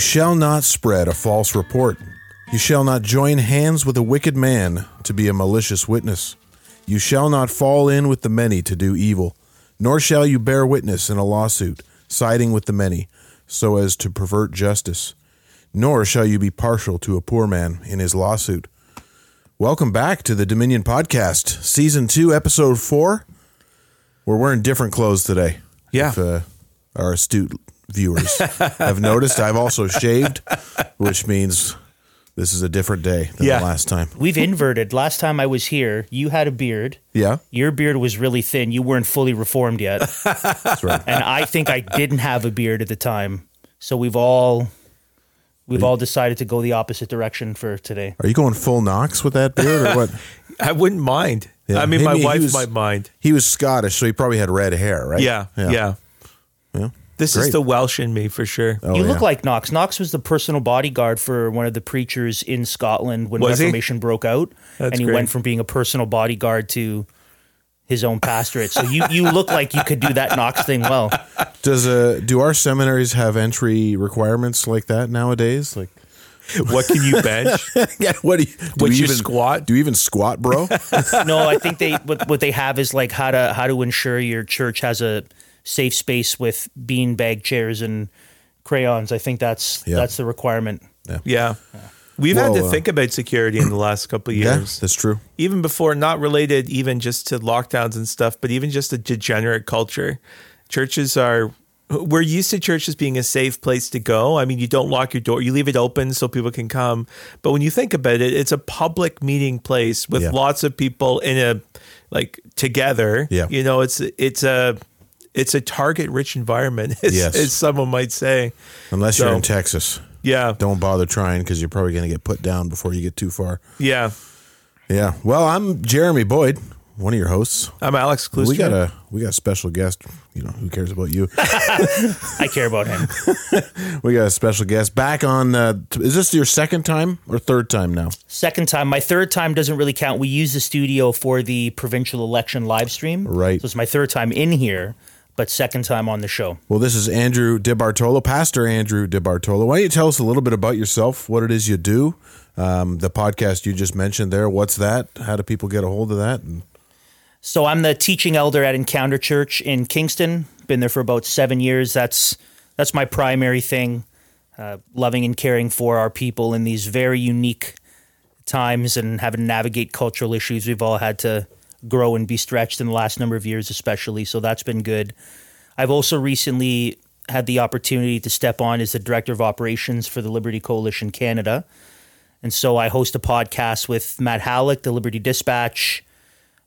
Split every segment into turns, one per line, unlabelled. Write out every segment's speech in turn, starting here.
shall not spread a false report. You shall not join hands with a wicked man to be a malicious witness. You shall not fall in with the many to do evil, nor shall you bear witness in a lawsuit, siding with the many, so as to pervert justice. Nor shall you be partial to a poor man in his lawsuit. Welcome back to the Dominion Podcast, Season 2, Episode 4. We're wearing different clothes today.
Yeah.
If, uh, our astute viewers have noticed, I've also shaved, which means this is a different day than
Yeah.
the last time.
We've inverted. Last time I was here, you had a beard.
Yeah,
Your beard was really thin. You weren't fully reformed yet.
that's right.
and I think I didn't have a beard at the time. So we've all we've all decided to go the opposite direction for today.
Are you going full Knox with that beard or what?
I wouldn't mind.
Yeah.
I mean, my
Maybe he
wife
was-
might mind.
He was Scottish, so he probably had red hair, right?
Yeah, yeah.
Yeah.
This
Great.
is the Welsh in me for sure.
Oh,
you
yeah.
look like Knox. Knox was the personal bodyguard for one of the preachers in Scotland when
Was he?
Reformation broke out,
That's
and he
great.
went from being a personal bodyguard to his own pastorate. So you you look like you could do that Knox thing well.
Does uh do our seminaries have entry requirements like that nowadays? Like,
What can you bench?
yeah, what do you? Do
Would
you
you
even
squat?
Do you even squat, bro?
No, I think they what, what they have is like how to how to ensure your church has a safe space with beanbag chairs and crayons. I think that's
Yeah.
that's the requirement.
yeah. We've had to
uh,
think about security in the last couple of
yeah,
years.
that's true.
even before, not related even just to lockdowns and stuff, but even just a degenerate culture. Churches are, we're used to churches being a safe place to go. I mean, you don't lock your door, you leave it open so people can come. But when you think about it, it's a public meeting place with
Yeah.
lots of people in a, like together.
Yeah.
You know, it's, it's a, it's a target rich environment, as,
Yes.
as someone might say.
Unless you're in Texas,
Yeah.
don't bother trying because you're probably going to get put down before you get too far.
Yeah.
Yeah. Well, I'm Jeremy Boyd, one of your hosts.
I'm Alex Kluster.
We got a we got a special guest. You know, who cares about you?
I care about him.
we got a special guest back on. Uh, t- is this your second time or third time now?
Second time, my third time doesn't really count. We use the studio for the provincial election live stream.
Right.
So it's my third time in here, but second time on the show.
Well, this is Andrew DeBartolo, Pastor Andrew DeBartolo. Why don't you tell us a little bit about yourself, what it is you do, um, the podcast you just mentioned there. What's that? How do people get a hold of that?
So I'm the teaching elder at Encounter Church in Kingston. Been there for about seven years. That's that's my primary thing. Uh, loving and caring for our people in these very unique times and having to navigate cultural issues we've all had to grow and be stretched in the last number of years, especially. So that's been good. I've also recently had the opportunity to step on as the director of operations for the Liberty Coalition Canada. And so I host a podcast with Matt Halleck, the Liberty Dispatch.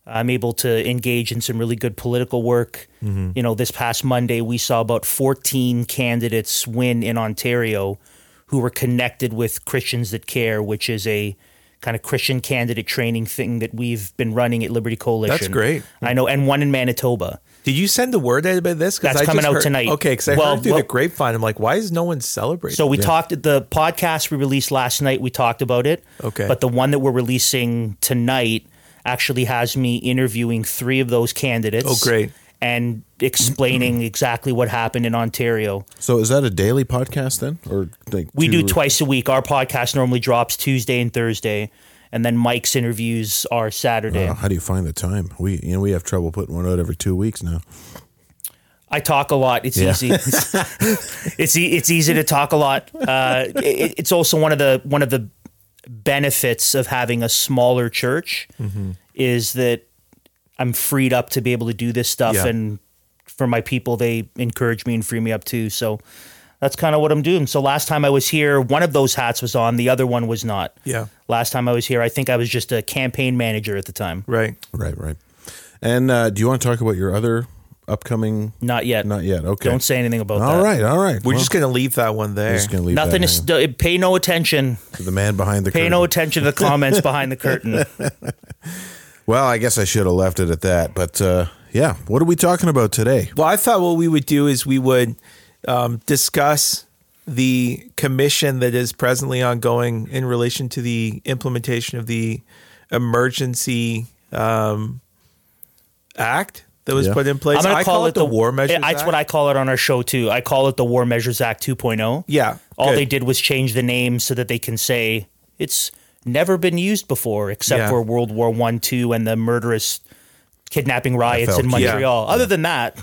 I'm able to engage in some really good political work. Mm-hmm. You know, this past Monday, we saw about 14 candidates win in Ontario who were connected with Christians That Care, which is a kind of Christian candidate training thing that we've been running at Liberty Coalition.
That's great.
I know, and one in Manitoba.
Did you send the word out about this?
That's
I
coming out
heard-
tonight.
Okay, because I
Well,
heard through
well-
the grapevine. I'm like, why is no one celebrating?
So we talked at the podcast we released last night. We talked about it.
Okay.
But the one that we're releasing tonight actually has me interviewing three of those candidates.
Oh, great.
And explaining exactly what happened in Ontario.
so, is that a daily podcast then, or like
We do twice a week. Our podcast normally drops Tuesday and Thursday, and then Mike's interviews are Saturday.
Uh, how do you find the time? We you know we have trouble putting one out every two weeks now.
I talk a lot. It's
Yeah.
easy. it's e- it's easy to talk a lot. Uh, it, it's also one of the one of the benefits of having a smaller church is that I'm freed up to be able to do this stuff,
Yeah.
and for my people, they encourage me and free me up too. So that's kind of what I'm doing. So last time I was here, one of those hats was on, the other one was not.
Yeah.
Last time I was here, I think I was just a campaign manager at the time.
Right.
Right, right. And uh, do you want to talk about your other upcoming?
Not yet.
Not yet. Okay.
Don't say anything about that.
All right, all right.
We're
Well,
just going to leave that one there.
we're just gonna leave
Nothing
that
is.
hanging.
St- pay no attention.
to the man behind the
Pay
curtain.
Pay no attention to the comments behind the curtain.
Well, I guess I should have left it at that. But uh, yeah, what are we talking about today?
Well, I thought what we would do is we would um, discuss the commission that is presently ongoing in relation to the implementation of the emergency um, act that was
Yeah.
put in place.
I'm going
I
to call, it
the, War Measures.
That's
Act.
what I call it on our show too. I call it the War Measures Act 2.0.
Yeah,
All
good.
they did was change the name so that they can say it's never been used before, except
Yeah.
for World War One, Two, and the murderous kidnapping riots in
FLQ.
Yeah.
Montreal. Other than that,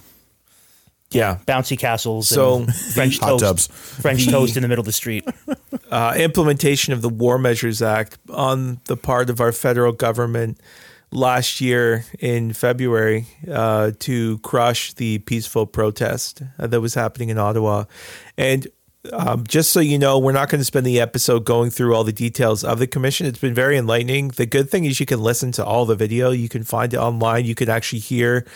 Yeah.
bouncy castles,
So,
and French
Hot
toast,
tubs.
French
The-
toast in the middle of the street.
uh, implementation of the War Measures Act on the part of our federal government last year in February uh, to crush the peaceful protest uh, that was happening in Ottawa. And um, just so you know, we're not going to spend the episode going through all the details of the commission. It's been very enlightening. The good thing is you can listen to all the video. You can find it online. You can actually hear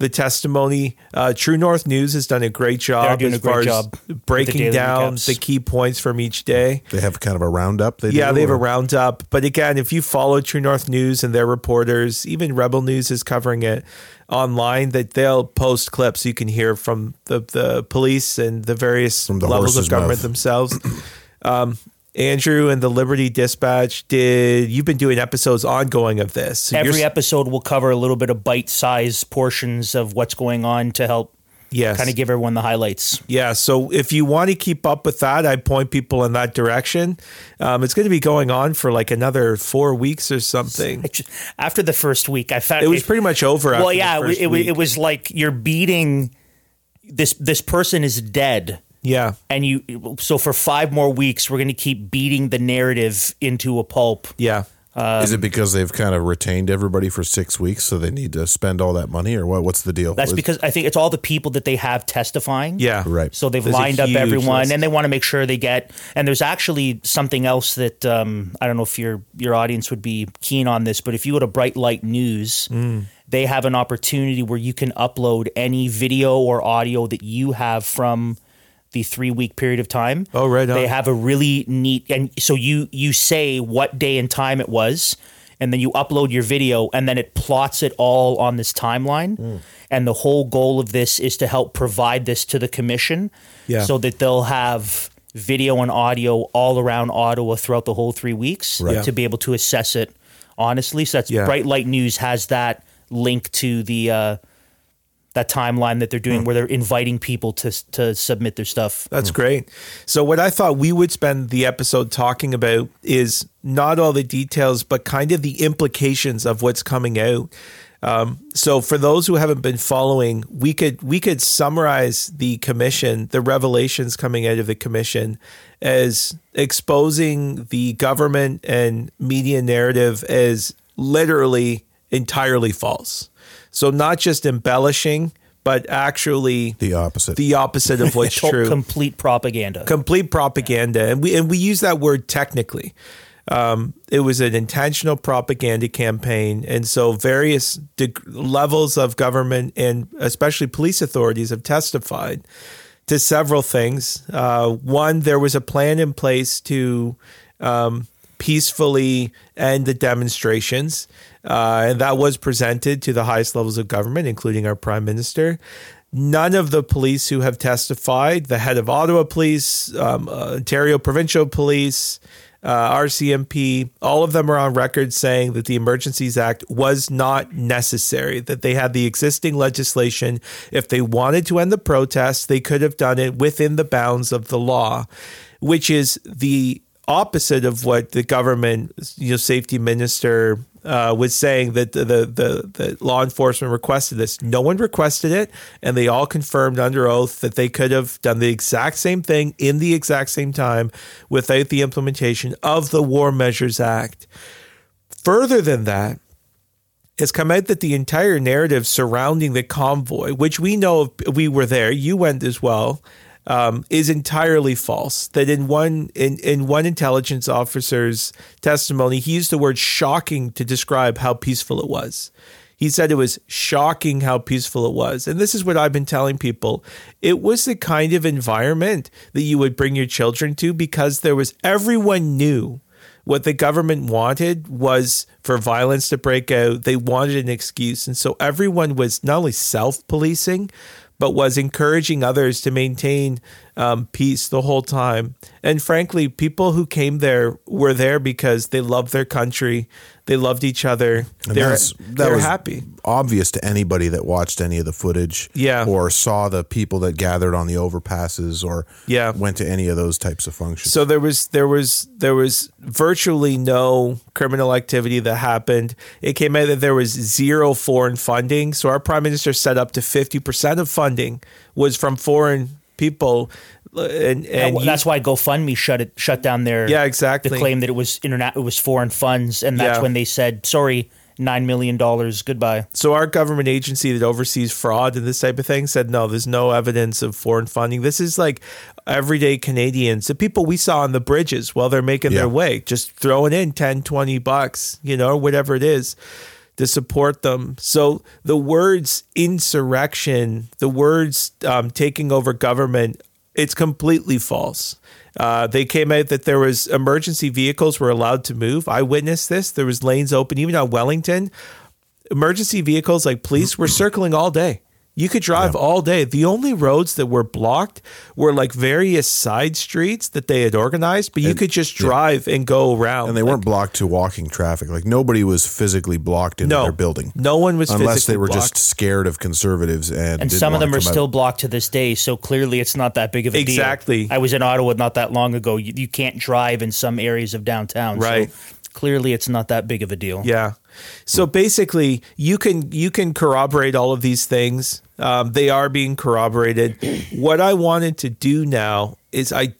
the testimony. Uh, True North News has done a great job
doing
as
a great
far
job
as
with the
breaking
daily
down
recaps.
the key points from each day.
They have kind of a roundup. They
Yeah,
do,
they have a roundup. But again, if you follow True North News and their reporters, even Rebel News is covering it online, that they'll post clips you can hear from the, the police and the various
the
levels of government
mouth.
themselves. um, Andrew and the Liberty Dispatch did. You've been doing episodes ongoing of this. So
Every episode will cover a little bit of bite-sized portions of what's going on to help
yes,
kind of give everyone the highlights.
Yeah, so if you want to keep up with that, I point people in that direction. Um, it's going to be going on for like another four weeks or something.
After the first week, I found
It was pretty much over.
well, yeah, it, it, it was like you're beating this. This person is dead,
yeah,
and you. So for five more weeks, we're going to keep beating the narrative into a pulp.
yeah.
Is it because they've kind of retained everybody for six weeks, so they need to spend all that money, or what? What's the deal?
That's
Was-
because I think it's all the people that they have testifying.
Yeah.
Right.
So they've
There's
lined up everyone,
list.
and they want to make sure they get. And there's actually something else that um, I don't know if your your audience would be keen on this, but if you go to Bright Light News,
Mm.
they have an opportunity where you can upload any video or audio that you have from the three week period of time.
Oh, right on.
They have a really neat, and so you you say what day and time it was. And then you upload your video, and then it plots it all on this timeline.
Mm.
And the whole goal of this is to help provide this to the commission
Yeah.
so that they'll have video and audio all around Ottawa throughout the whole three weeks
Right.
to be able to assess it honestly. So that's
Yeah.
Bright Light News has that link to the uh, that timeline that they're doing where they're inviting people to to submit their stuff.
That's great. So, what I thought we would spend the episode talking about is not all the details, but kind of the implications of what's coming out. Um, so, for those who haven't been following, we could we could summarize the commission, the revelations coming out of the commission, as exposing the government and media narrative as literally entirely false. So, not just embellishing, but actually
the opposite.
the opposite of what's true.
Complete propaganda.
Complete propaganda, and we and we use that word technically. Um, it was an intentional propaganda campaign, and so various deg- levels of government and especially police authorities have testified to several things. Uh, one, there was a plan in place to um, peacefully end the demonstrations, uh, and that was presented to the highest levels of government, including our prime minister. None of the police who have testified, the head of Ottawa Police, um, uh, Ontario Provincial Police, uh, RCMP, all of them are on record saying that the Emergencies Act was not necessary, that they had the existing legislation. If they wanted to end the protests, they could have done it within the bounds of the law, which is the opposite of what the government, you know, safety minister uh, was saying that the, the the the law enforcement requested this. No one requested it, and they all confirmed under oath that they could have done the exact same thing in the exact same time without the implementation of the War Measures Act. Further than that, it's come out that the entire narrative surrounding the convoy, which we know we were there, you went as well, um, is entirely false. That in one in, in one intelligence officer's testimony, he used the word shocking to describe how peaceful it was. He said it was shocking how peaceful it was. And this is what I've been telling people. It was the kind of environment that you would bring your children to because there was everyone knew what the government wanted was for violence to break out. They wanted an excuse. And so everyone was not only self policing, but was encouraging others to maintain um, peace the whole time. And frankly, people who came there were there because they loved their country. They loved each other.
And
they're
that
they're
was
happy.
Obvious to anybody that watched any of the footage,
Yeah.
or saw the people that gathered on the overpasses, or
Yeah.
went to any of those types of functions.
So there was there was there was virtually no criminal activity that happened. It came out that there was zero foreign funding. So our prime minister set up to fifty percent of funding was from foreign people, and and you-
that's why GoFundMe shut it shut down their
Yeah, exactly.
the claim that it was internet it was foreign funds, and that's
Yeah.
when they said sorry, nine million dollars, goodbye.
So our government agency that oversees fraud and this type of thing said no, there's no evidence of foreign funding. This is like everyday Canadians, the people we saw on the bridges while they're making
Yeah.
their way, just throwing in 10, 20 bucks, you know, whatever it is to support them. So the words insurrection, the words um, taking over government, it's completely false. Uh, they came out that there was emergency vehicles were allowed to move. I witnessed this. There was lanes open, even on Wellington emergency vehicles like police were circling all day. You could drive all day. The only roads that were blocked were like various side streets that they had organized, but you could just drive and go around.
and they weren't blocked to walking traffic. Like nobody was physically blocked into
no
their building.
No one was physically.
unless
physically
they were
blocked.
just scared of conservatives and
And some of them are
come out.
still blocked to this day, so clearly it's not that big of a deal.
Exactly.
deal. I was in Ottawa not that long ago. You, you can't drive in some areas of downtown,
Right.
So clearly it's not that big of a deal.
Yeah. So basically, you can you can corroborate all of these things. Um, they are being corroborated. what I wanted to do now is I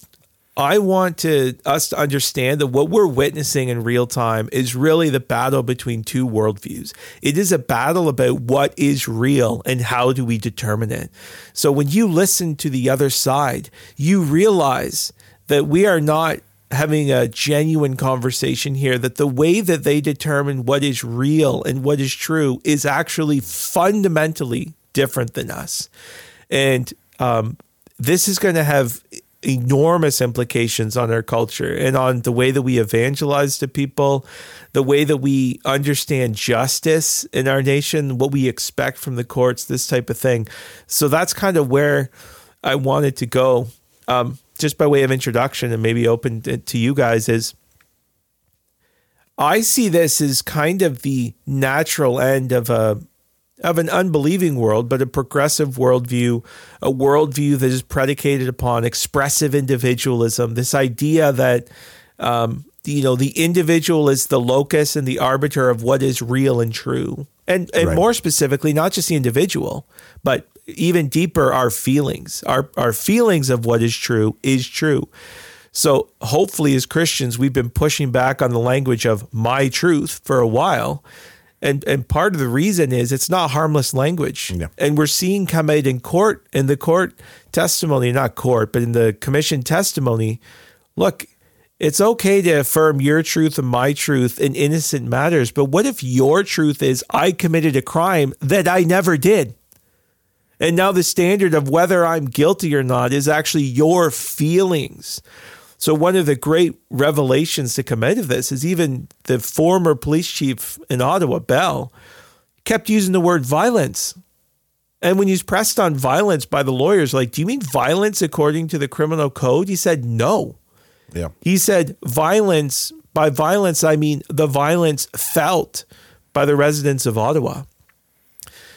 I want to us to understand that what we're witnessing in real time is really the battle between two worldviews. It is a battle about what is real and how do we determine it. So when you listen to the other side, you realize that we are not having a genuine conversation here that the way that they determine what is real and what is true is actually fundamentally different than us. And um, this is going to have enormous implications on our culture and on the way that we evangelize to people, the way that we understand justice in our nation, what we expect from the courts, this type of thing. So that's kind of where I wanted to go. Um, just by way of introduction and maybe open it to you guys is I see this as kind of the natural end of a of an unbelieving world, but a progressive worldview, a worldview that is predicated upon expressive individualism. This idea that um, you know the individual is the locus and the arbiter of what is real and true, and and
Right.
more specifically, not just the individual, but even deeper, our feelings, our our feelings of what is true is true. So hopefully, as Christians, we've been pushing back on the language of my truth for a while. And, and part of the reason is it's not harmless language.
Yeah.
And we're seeing come out in court, in the court testimony, not court, but in the commission testimony. Look, it's okay to affirm your truth and my truth in innocent matters. But what if your truth is I committed a crime that I never did? And now the standard of whether I'm guilty or not is actually your feelings. So one of the great revelations to come out of this is even the former police chief in Ottawa, Bell, kept using the word violence. And when he's pressed on violence by the lawyers, like, do you mean violence according to the criminal code? He said no.
Yeah.
He said violence, by violence, I mean the violence felt by the residents of Ottawa.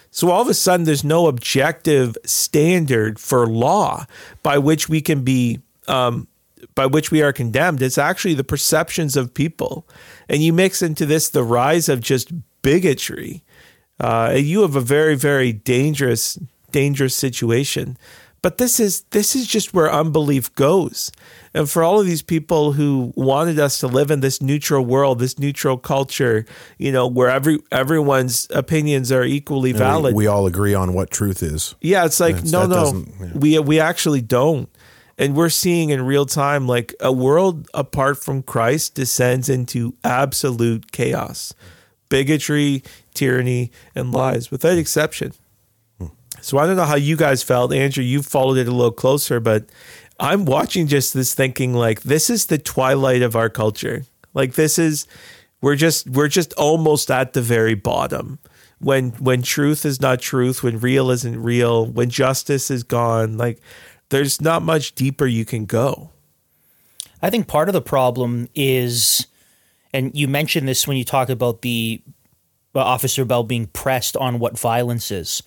So all of a sudden, there's no objective standard for law by which we can be, um, by which we are condemned. It's actually the perceptions of people, and you mix into this the rise of just bigotry. Uh, you have a very, very dangerous, dangerous situation. But this is this is just where unbelief goes. And for all of these people who wanted us to live in this neutral world, this neutral culture, you know, where every everyone's opinions are equally
And
valid.
We, we all agree on what truth is.
yeah, it's like
That's-
no, no,
yeah.
we we actually don't. And we're seeing in real time like a world apart from Christ descends into absolute chaos, bigotry, tyranny, and lies, without exception. So I don't know how you guys felt, Andrew. You followed it a little closer, but I'm watching just this, thinking like this is the twilight of our culture. Like this is we're just we're just almost at the very bottom. When when truth is not truth, when real isn't real, when justice is gone, like there's not much deeper you can go.
I think part of the problem is, And you mentioned this when you talk about the uh, Officer Bell being pressed on what violence is,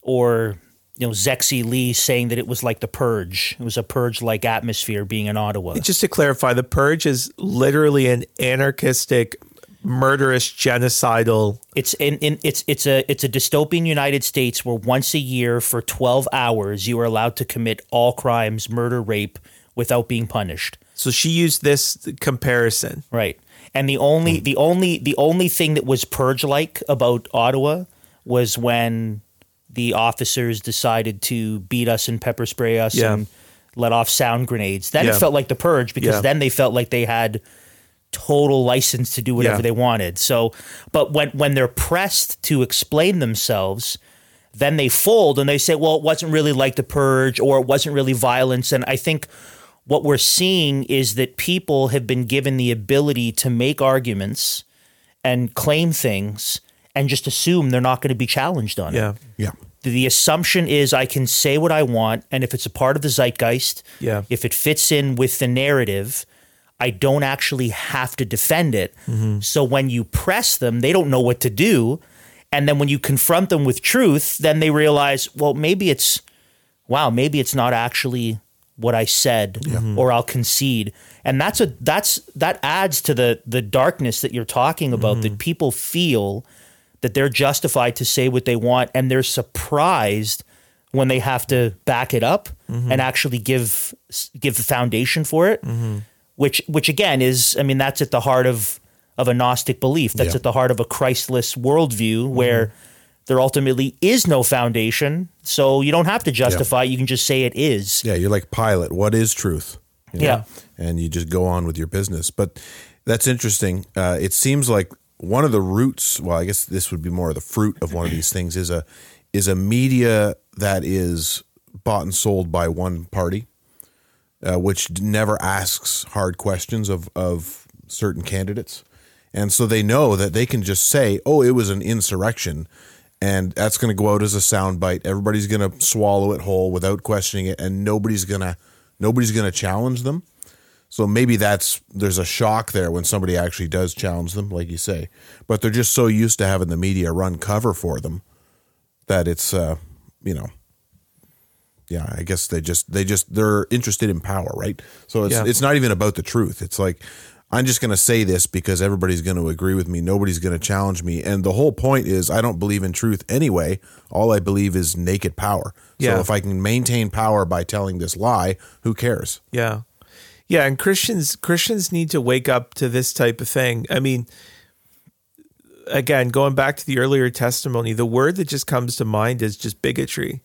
or you know Zexi Li saying that it was like the purge. It was a purge-like atmosphere being in Ottawa.
Just to clarify, the purge is literally an anarchistic, murderous, genocidal.
It's in, in it's it's a it's a dystopian United States where once a year for twelve hours you are allowed to commit all crimes, murder, rape, without being punished.
So she used this comparison.
Right. And the only the only the only thing that was purge like about Ottawa was when the officers decided to beat us and pepper spray us
Yeah.
and let off sound grenades. Then
Yeah.
it felt like the purge because
Yeah.
then they felt like they had total license to do whatever
Yeah.
they wanted. So but when when they're pressed to explain themselves, then they fold and they say, well, it wasn't really like the purge or it wasn't really violence. And I think what we're seeing is that people have been given the ability to make arguments and claim things and just assume they're not going to be challenged on
Yeah.
it.
Yeah.
Yeah the assumption is I can say what I want, and if it's a part of the zeitgeist,
Yeah.
if it fits in with the narrative, I don't actually have to defend it. So when you press them, they don't know what to do. And then when you confront them with truth, then they realize, well, maybe it's, wow, maybe it's not actually what I said, mm-hmm. or I'll concede. And that's a that's that adds to the the darkness that you're talking about. That mm-hmm. people feel that they're justified to say what they want, and they're surprised when they have to back it up mm-hmm. and actually give give the foundation for it. Which which again is, I mean, that's at the heart of of a Gnostic belief. That's
Yeah.
at the heart of a Christless worldview where there ultimately is no foundation. So you don't have to justify. You can just say it is.
Yeah, you're like Pilate. What is truth? You know?
Yeah.
And you just go on with your business. But that's interesting. Uh, it seems like one of the roots, well, I guess this would be more of the fruit of one of these things, is a is a media that is bought and sold by one party, uh, which never asks hard questions of of certain candidates. And so they know that they can just say, "Oh, it was an insurrection," and that's going to go out as a soundbite. Everybody's going to swallow it whole without questioning it, and nobody's gonna nobody's going to challenge them. So maybe that's there's a shock there when somebody actually does challenge them, like you say. But they're just so used to having the media run cover for them that it's uh, you know, yeah. I guess they just they just they're interested in power, right? So it's
Yeah.
it's not even about the truth. It's like I'm just going to say this because everybody's going to agree with me. Nobody's going to challenge me. And the whole point is I don't believe in truth anyway. All I believe is naked power.
Yeah.
So if I can maintain power by telling this lie, who cares?
Yeah. Yeah, and Christians Christians need to wake up to this type of thing. I mean, again, going back to the earlier testimony, the word that just comes to mind is just bigotry.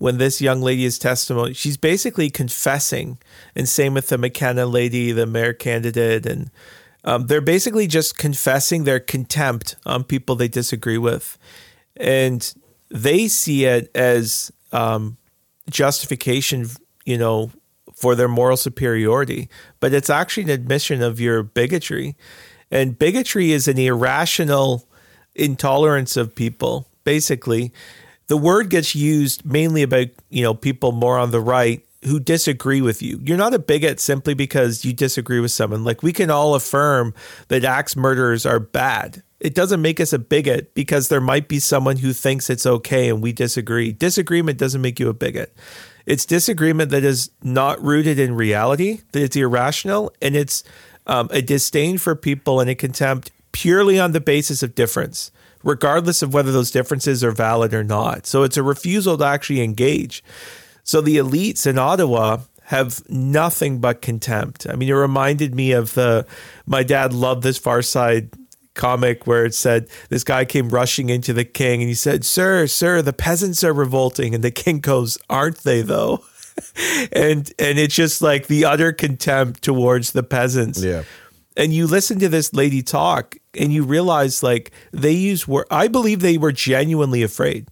When this young lady's testimony, she's basically confessing, and same with the McKenney lady, the mayor candidate, and um, they're basically just confessing their contempt on people they disagree with, and they see it as um, justification, you know, for their moral superiority, but it's actually an admission of your bigotry. And bigotry is an irrational intolerance of people. Basically, the word gets used mainly about, you know, people more on the right who disagree with you. You're not a bigot simply because you disagree with someone. Like we can all affirm that axe murderers are bad. It doesn't make us a bigot because there might be someone who thinks it's okay and we disagree. Disagreement doesn't make you a bigot. It's disagreement that is not rooted in reality, that it's irrational, and it's um, a disdain for people and a contempt purely on the basis of difference, regardless of whether those differences are valid or not. So it's a refusal to actually engage. So the elites in Ottawa have nothing but contempt. I mean, it reminded me of the my dad loved this Far Side comic where it said this guy came rushing into the king and he said, "Sir, sir, the peasants are revolting." And the king goes, "Aren't they though?" and and it's just like the utter contempt towards the peasants.
Yeah.
And you listen to this lady talk and you realize like they use word I believe they were genuinely afraid.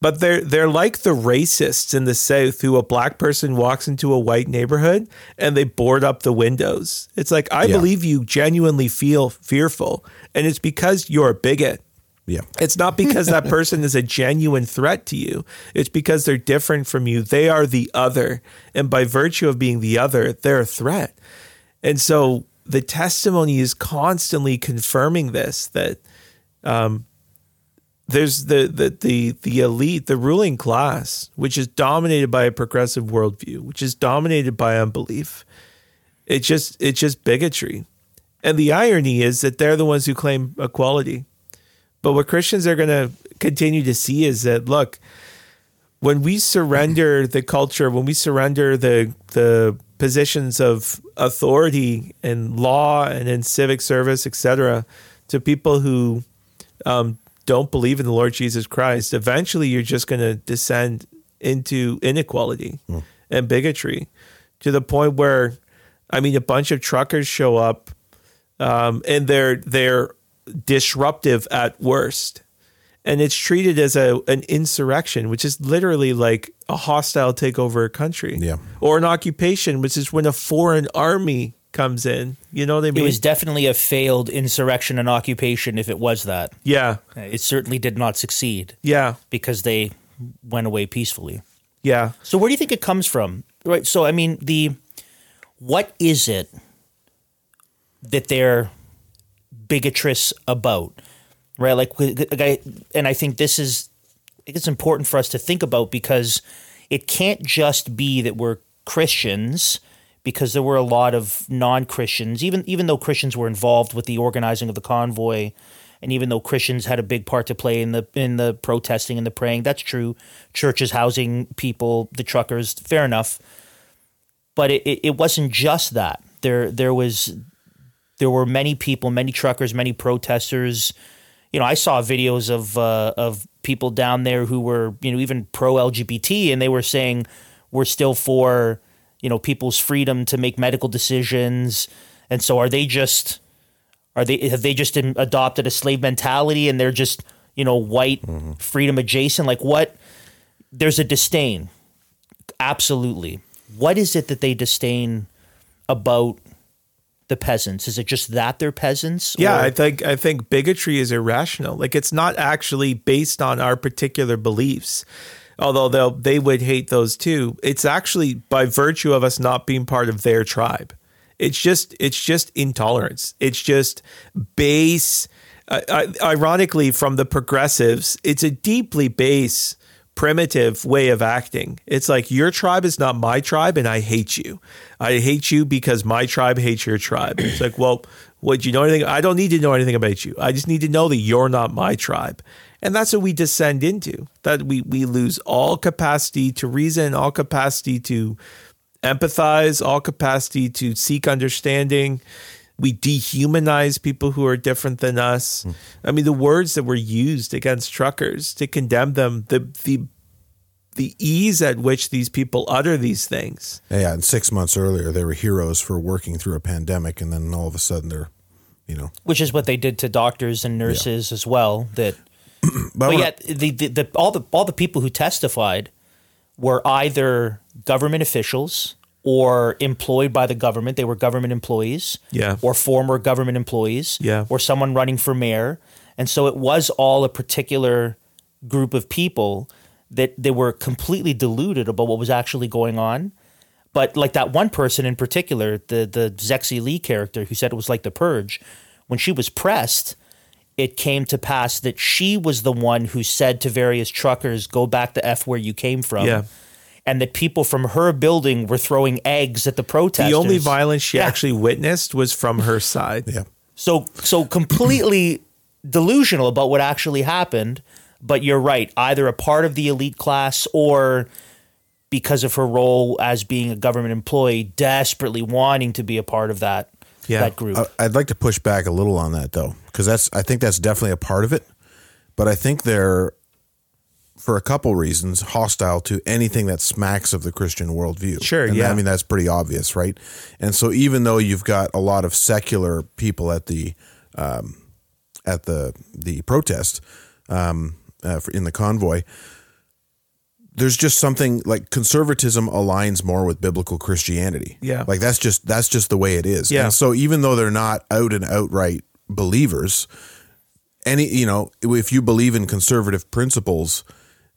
But they're they're like the racists in the South who a black person walks into a white neighborhood and they board up the windows. It's like I
Yeah.
believe you genuinely feel fearful, and it's because you're a bigot.
Yeah.
It's not because that person is a genuine threat to you. It's because they're different from you. They are the other, and by virtue of being the other, they're a threat. And so the testimony is constantly confirming this that um, there's the, the the the elite, the ruling class, which is dominated by a progressive worldview, which is dominated by unbelief. It's just it's just bigotry. And the irony is that they're the ones who claim equality. But what Christians are going to continue to see is that look, when we surrender the culture, when we surrender the the positions of authority in law and in civic service, etc., to people who um, don't believe in the Lord Jesus Christ, eventually you're just going to descend into inequality mm. and bigotry to the point where, I mean, a bunch of truckers show up um, and they're they're disruptive at worst, and it's treated as a an insurrection, which is literally like a hostile takeover a country,
yeah,
or an occupation, which is when a foreign army comes in. You know what I mean?
It was definitely a failed insurrection and occupation if it was that.
Yeah.
It certainly did not succeed.
Yeah.
Because they went away peacefully.
Yeah.
So where do you think it comes from? Right. So I mean the what is it that they're bigotrous about? Right? Like and I think this is it's important for us to think about because it can't just be that we're Christians because there were a lot of non-Christians, even even though Christians were involved with the organizing of the convoy, and even though Christians had a big part to play in the in the protesting and the praying, that's true. Churches housing people, the truckers, fair enough. But it, it, it wasn't just that. There there was there were many people, many truckers, many protesters. You know, I saw videos of uh, of people down there who were you know even pro LGBT, and they were saying we're still for you know people's freedom to make medical decisions. And so are they just are they have they just adopted a slave mentality and they're just you know white mm-hmm. freedom adjacent? Like what there's a disdain. Absolutely. What is it that they disdain about the peasants is it just that they're peasants
yeah or? i think i think bigotry is irrational like it's not actually based on our particular beliefs although they they would hate those too. It's actually by virtue of us not being part of their tribe. It's just it's just intolerance. It's just base. Uh, ironically, from the progressives, it's a deeply base, primitive way of acting. It's like your tribe is not my tribe, and I hate you. I hate you because my tribe hates your tribe. It's like, well, would you know anything? I don't need to know anything about you. I just need to know that you're not my tribe. And that's what we descend into. That we we lose all capacity to reason, all capacity to empathize, all capacity to seek understanding. We dehumanize people who are different than us. Mm. I mean, the words that were used against truckers to condemn them, the the the ease at which these people utter these things.
Yeah, and six months earlier, they were heroes for working through a pandemic, and then all of a sudden, they're, you know,
which is what they did to doctors and nurses yeah. as well. That but, but yet the, the, the, all the all the people who testified were either government officials or employed by the government. They were government employees,
yeah,
or former government employees,
yeah,
or someone running for mayor. And so it was all a particular group of people that they were completely deluded about what was actually going on. But like that one person in particular, the the Zexi Li character who said it was like the purge, when she was pressed, it came to pass that she was the one who said to various truckers, "Go back to f where you came from."
Yeah.
And that people from her building were throwing eggs at the protesters.
The only violence she yeah. actually witnessed was from her side.
Yeah.
So so completely delusional about what actually happened. But you're right. Either a part of the elite class or because of her role as being a government employee, desperately wanting to be a part of that yeah. that group.
Uh, I'd like to push back a little on that though, because that's I think that's definitely a part of it. But I think they're, for a couple reasons, hostile to anything that smacks of the Christian worldview.
Sure,
and
yeah.
I mean that's pretty obvious, right? And so even though you've got a lot of secular people at the um, at the the protest um, uh, in the convoy there's just something like conservatism aligns more with biblical Christianity.
Yeah.
Like that's just that's just the way it is.
Yeah.
And so even though they're not out and outright believers, any you know, if you believe in conservative principles,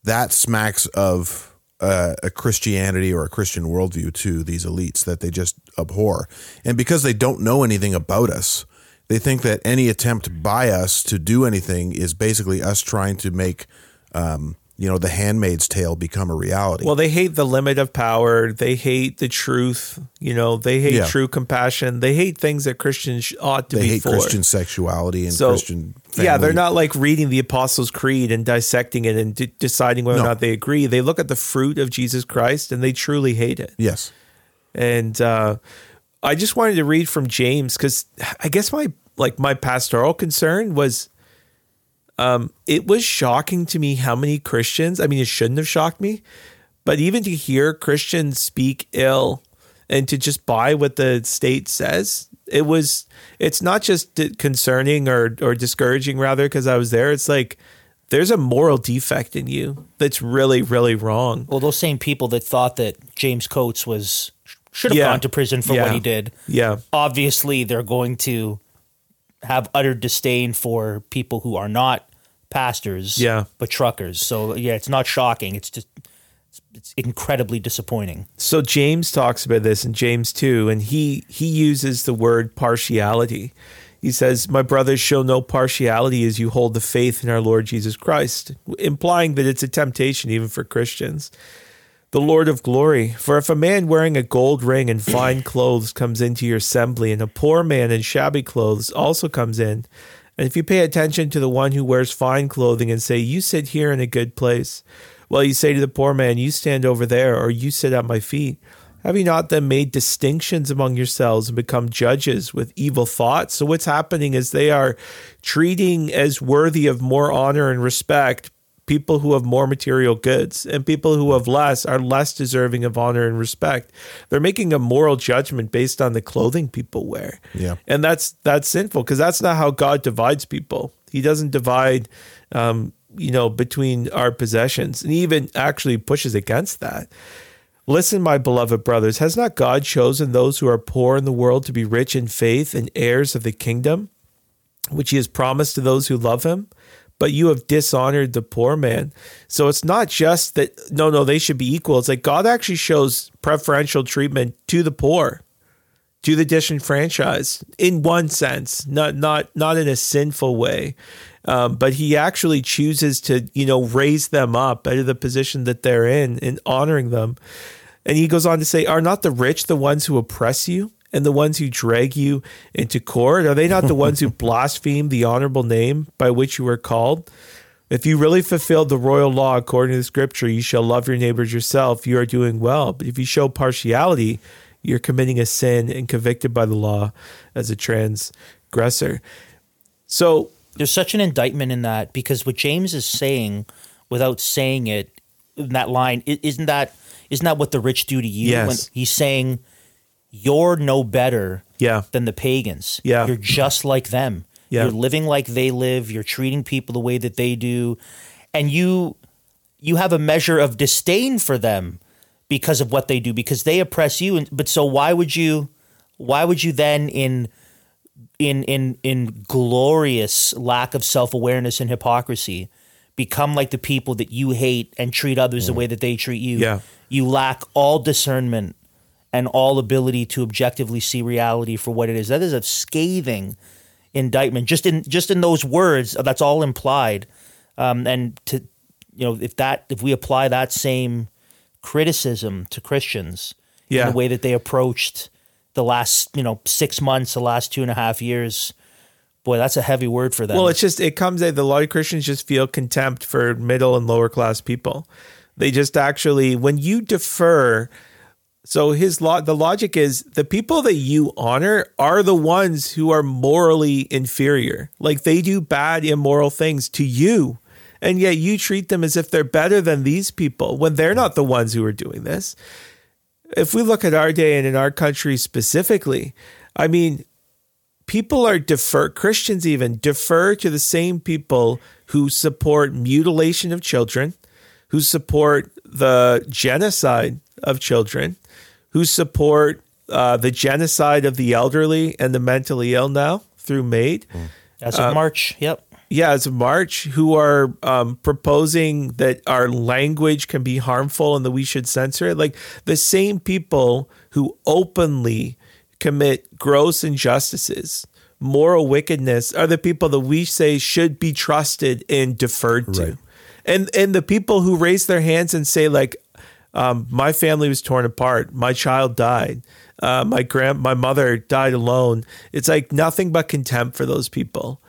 that smacks of uh, a Christianity or a Christian worldview to these elites that they just abhor. And because they don't know anything about us, they think that any attempt by us to do anything is basically us trying to make, um, you know, the handmaid's tale become a reality.
Well, they hate the limit of power. They hate the truth. You know, they hate
Yeah.
true compassion. They hate things that Christians ought to
they
be
hate
for.
Christian sexuality and
So,
Christian. Family.
Yeah, they're not like reading the Apostles' Creed and dissecting it and de- deciding whether
No.
or not they agree. They look at the fruit of Jesus Christ and they truly hate it.
Yes.
And uh, I just wanted to read from James because I guess my like my pastoral concern was, um, it was shocking to me how many Christians. I mean, it shouldn't have shocked me, but even to hear Christians speak ill and to just buy what the state says, it was. It's not just concerning or or discouraging, rather, because I was there. It's like there's a moral defect in you that's really really wrong.
Well, those same people that thought that James Coates was should have
Yeah.
gone to prison for
Yeah.
what he did.
Yeah.
Obviously, they're going to have utter disdain for people who are not pastors,
Yeah.
but truckers. So yeah, it's not shocking. It's just it's incredibly disappointing.
So James talks about this in James 2 and he he uses the word partiality. He says, "My brothers show no partiality as you hold the faith in our Lord Jesus Christ," implying that it's a temptation even for Christians. The Lord of glory, for if a man wearing a gold ring and fine clothes comes into your assembly and a poor man in shabby clothes also comes in, and if you pay attention to the one who wears fine clothing and say, "You sit here in a good place," Well, you say to the poor man, You stand over there, or you sit at my feet. Have you not then made distinctions among yourselves and become judges with evil thoughts? So, what's happening is they are treating as worthy of more honor and respect people who have more material goods, and people who have less are less deserving of honor and respect. They're making a moral judgment based on the clothing people wear.
Yeah.
And that's that's sinful because that's not how God divides people. He doesn't divide um, you know, between our possessions, and he even actually pushes against that. Listen, my beloved brothers, has not God chosen those who are poor in the world to be rich in faith and heirs of the kingdom, which he has promised to those who love him? But you have dishonored the poor man. So it's not just that, no, no, they should be equal. It's like God actually shows preferential treatment to the poor to the disenfranchised in one sense, not not not in a sinful way, um, but he actually chooses to you know raise them up out of the position that they're in and honoring them. And he goes on to say, "Are not the rich the ones who oppress you?" And the ones who drag you into court, are they not the ones who blaspheme the honorable name by which you were called? If you really fulfilled the royal law according to the scripture, you shall love your neighbors yourself, you are doing well. But if you show partiality, you're committing a sin and convicted by the law as a transgressor. So,
There's such an indictment in that because what James is saying, without saying it, in that line, isn't that isn't that what the rich do to you?
Yes.
he's saying you're no better
yeah,
than the pagans.
Yeah.
You're just like them.
Yeah.
You're living like they live, you're treating people the way that they do, and you you have a measure of disdain for them because of what they do because they oppress you and but so why would you why would you then in in in in glorious lack of self-awareness and hypocrisy become like the people that you hate and treat others the mm. way that they treat you
Yeah.
you lack all discernment and all ability to objectively see reality for what it is that is a scathing indictment just in just in those words that's all implied um, and to you know if that if we apply that same criticism to christians
Yeah.
in the way that they approached the last you know six months the last two and a half years boy that's a heavy word for them
Well, it's just it comes out. A lot of Christians just feel contempt for middle and lower class people. They just actually, when you defer, so his lo- the logic is the people that you honor are the ones who are morally inferior. Like they do bad, immoral things to you, and yet you treat them as if they're better than these people when they're not the ones who are doing this. If we look at our day and in our country specifically, I mean, people are defer Christians even defer to the same people who support mutilation of children, who support the genocide of children, who support uh, the genocide of the elderly and the mentally ill now through MAID.
as of march yep
yeah, as a march, who are um, proposing that our language can be harmful and that we should censor it. Like the same people who openly commit gross injustices, moral wickedness, are the people that we say should be trusted and deferred to.
Right.
And and the people who raise their hands and say like, um, my family was torn apart, my child died. Uh, my grand, my mother died alone. It's like nothing but contempt for those people,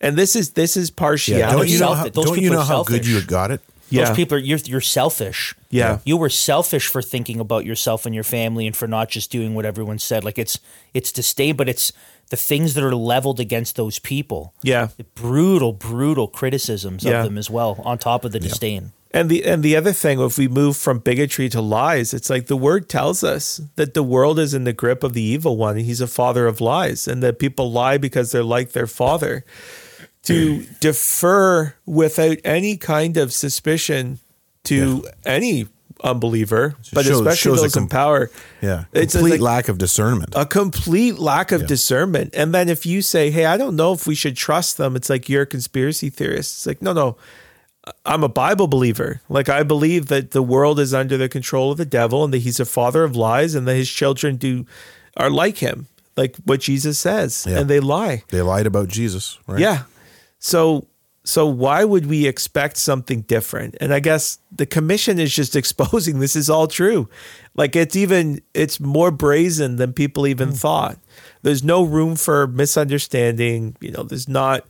and this is this is partiality.
don't you know how,
those
don't you know how good you got it?
Yeah.
Those people are you're you're selfish.
Yeah.
You were selfish for thinking about yourself and your family and for not just doing what everyone said. Like it's it's disdain, but it's the things that are leveled against those people.
Yeah.
The brutal, brutal criticisms
Yeah.
of them as well, on top of the disdain.
And the and the other thing, if we move from bigotry to lies, it's like the word tells us that the world is in the grip of the evil one. and He's a father of lies, and that people lie because they're like their father. To defer without any kind of suspicion to any unbeliever, but
shows-
especially
shows
those in power.
Yeah,
It's
complete
like-
lack of discernment.
a complete lack of discernment. And then if you say, "Hey, I don't know if we should trust them," it's like you're a conspiracy theorist. It's like, no, no, I'm a Bible believer. Like I believe that the world is under the control of the devil, and that he's a father of lies, and that his children do are like him, like what Jesus says,
Yeah.
and they lie.
they lied about Jesus, right?
Yeah. So so why would we expect something different? And I guess the commission is just exposing this is all true. Like it's even it's more brazen than people even hmm. thought. There's no room for misunderstanding. You know, there's not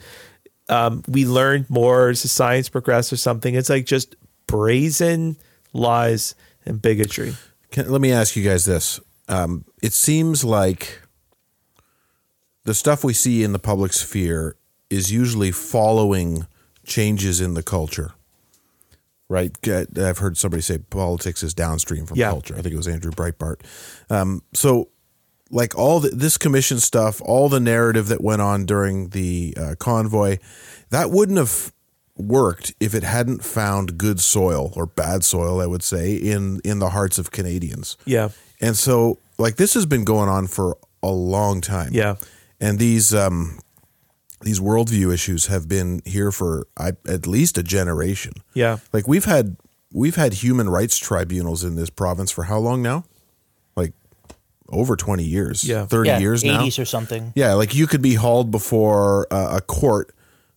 um, we learned more as the science progressed or something. It's like just brazen lies and bigotry.
Can, let me ask you guys this. Um, it seems like the stuff we see in the public sphere is usually following changes in the culture. Right? I've heard somebody say politics is downstream from
Yeah.
culture. I think it was Andrew Breitbart. Um, so, like all the, this commission stuff, all the narrative that went on during the uh, convoy, that wouldn't have worked if it hadn't found good soil or bad soil, I would say, in in the hearts of Canadians.
Yeah.
And so, like, this has been going on for a long time.
Yeah.
And these um, these worldview issues have been here for I, at least a generation.
Yeah.
Like we've had we've had human rights tribunals in this province for how long now? Like over twenty years.
Yeah.
thirty
yeah,
years now.
80s or something.
Yeah, like you could be hauled before uh, a court,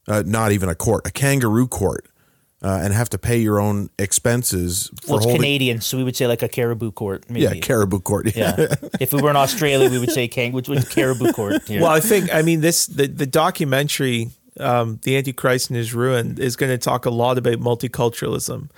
uh, not even a court, a kangaroo court, uh, and have to pay your own expenses for
Well, it's
holding.
Canadian, so we would say like a caribou court. Maybe.
Yeah, caribou court.
Yeah. if we were in Australia, we would say kang, which was caribou court. here.
Well, I think I mean this the the documentary, um, "The Antichrist and His Ruin," is going to talk a lot about multiculturalism,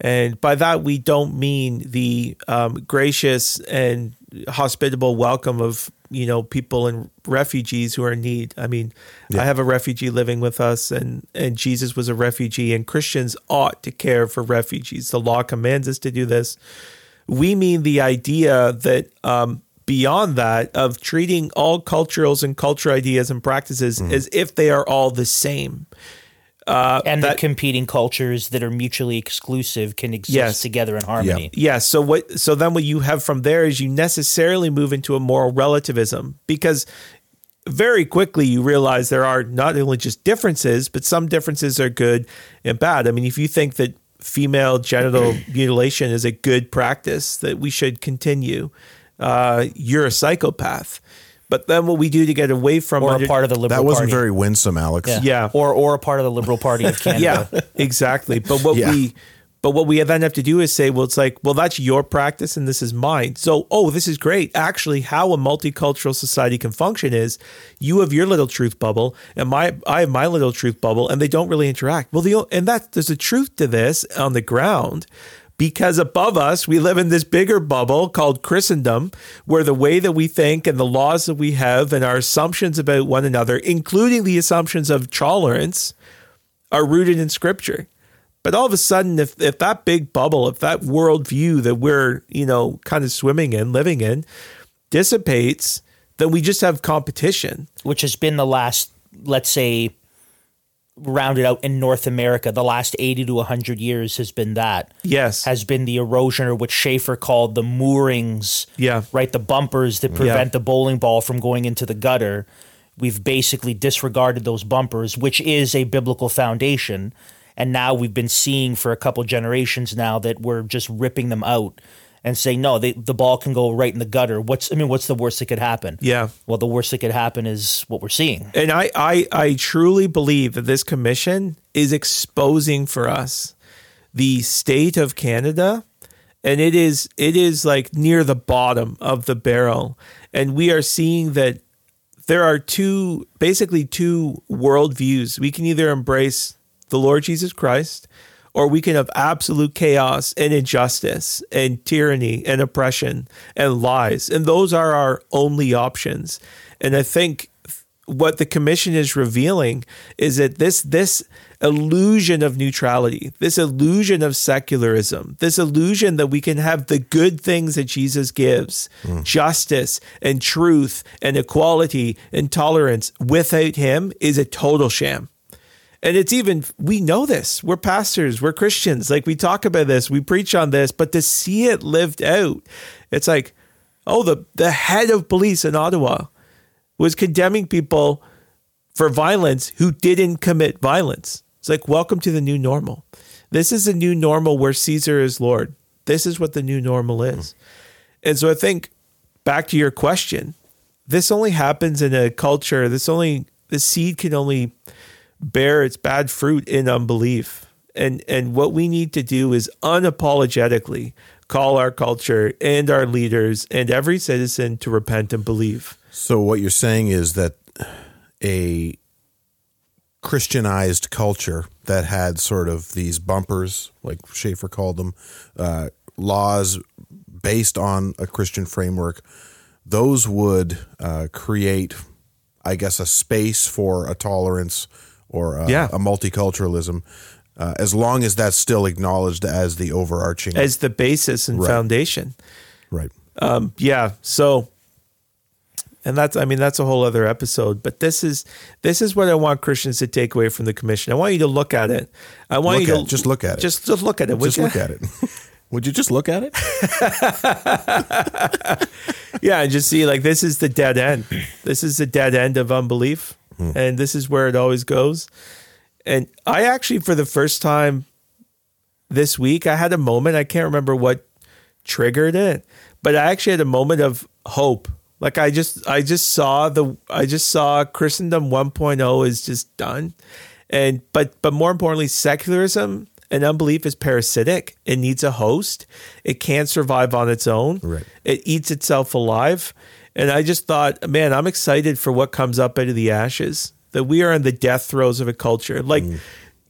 and by that we don't mean the um, gracious and hospitable welcome of you know people and refugees who are in need. I mean, I have a refugee living with us, and and Jesus was a refugee, and Christians ought to care for refugees. The law commands us to do this we mean the idea that um, beyond that of treating all cultures and culture ideas and practices as if they are all the same.
And
that-
the competing cultures that are mutually exclusive can exist
Yes.
together in harmony.
Yeah. So what? So then what you have from there is you necessarily move into a moral relativism because very quickly you realize there are not only just differences, but some differences are good and bad. I mean, if you think that female genital mutilation is a good practice that we should continue, uh, you're a psychopath. But then what we do to get away from
Or
under-
a part of the liberal
That wasn't
party.
very winsome, Alex.
yeah.
Yeah.
Or or a part of the Liberal Party of Canada.
yeah, exactly. But what
Yeah.
we but what we then have to do is say, well, it's like, well, that's your practice and this is mine. So, oh, this is great. Actually, how a multicultural society can function is you have your little truth bubble and my I have my little truth bubble, and they don't really interact. Well, the and that there's a truth to this on the ground. Because above us, we live in this bigger bubble called Christendom, where the way that we think and the laws that we have and our assumptions about one another, including the assumptions of tolerance, are rooted in scripture. But all of a sudden, if, if that big bubble, if that worldview that we're, you know, kind of swimming in, living in, dissipates, then we just have competition.
which has been the last, let's say, rounded out in North America, the last 80 to 100 years has been that.
Yes.
Has been the erosion, or what Schaeffer called the moorings.
Yeah.
Right? The bumpers that prevent
Yeah.
the bowling ball from going into the gutter. we've basically disregarded those bumpers, which is a biblical foundation. And now we've been seeing for a couple generations now that we're just ripping them out and say no, they, the ball can go right in the gutter. What's I mean, what's the worst that could happen?
Yeah.
Well, the worst that could happen is what we're seeing.
And I, I, I truly believe that this commission is exposing for us the state of Canada. And it is it is like near the bottom of the barrel. And we are seeing that there are two basically two worldviews. We can either embrace the Lord Jesus Christ or we can have absolute chaos and injustice and tyranny and oppression and lies. And those are our only options. And I think what the commission is revealing is that this this illusion of neutrality, this illusion of secularism, this illusion that we can have the good things that Jesus gives, mm. justice and truth and equality and tolerance without him is a total sham. And it's even, we know this. We're pastors, we're Christians. Like we talk about this, we preach on this, but to see it lived out, it's like, oh, the, the head of police in Ottawa was condemning people for violence who didn't commit violence. It's like, welcome to the new normal. This is a new normal where Caesar is Lord. This is what the new normal is. And so I think back to your question, this only happens in a culture, this only, the seed can only bear its bad fruit in unbelief. And and what we need to do is unapologetically call our culture and our leaders and every citizen to repent and believe.
So what you're saying is that a Christianized culture that had sort of these bumpers, like Schaeffer called them, uh, laws based on a Christian framework, those would uh, create, I guess, a space for a tolerance or a, yeah. a multiculturalism, uh, as long as that's still acknowledged as the overarching,
as the basis and right. foundation.
Right.
Um, yeah. So, and that's I mean that's a whole other episode. But this is this is what I want Christians to take away from the commission. I want you to look at it. I want
look
you to
just look at it.
Just just look at it.
Just look at it. Would you just look at it?
yeah, and just see like this is the dead end. This is the dead end of unbelief. Hmm. And this is where it always goes. And I actually, for the first time this week, I had a moment. I can't remember what triggered it, but I actually had a moment of hope. Like I just, I just saw the, I just saw Christendom 1.0 is just done, and but but more importantly, secularism and unbelief is parasitic. It needs a host. It can't survive on its own.
Right.
It eats itself alive. And I just thought, man, I'm excited for what comes up out of the ashes. That we are in the death throes of a culture. Like mm.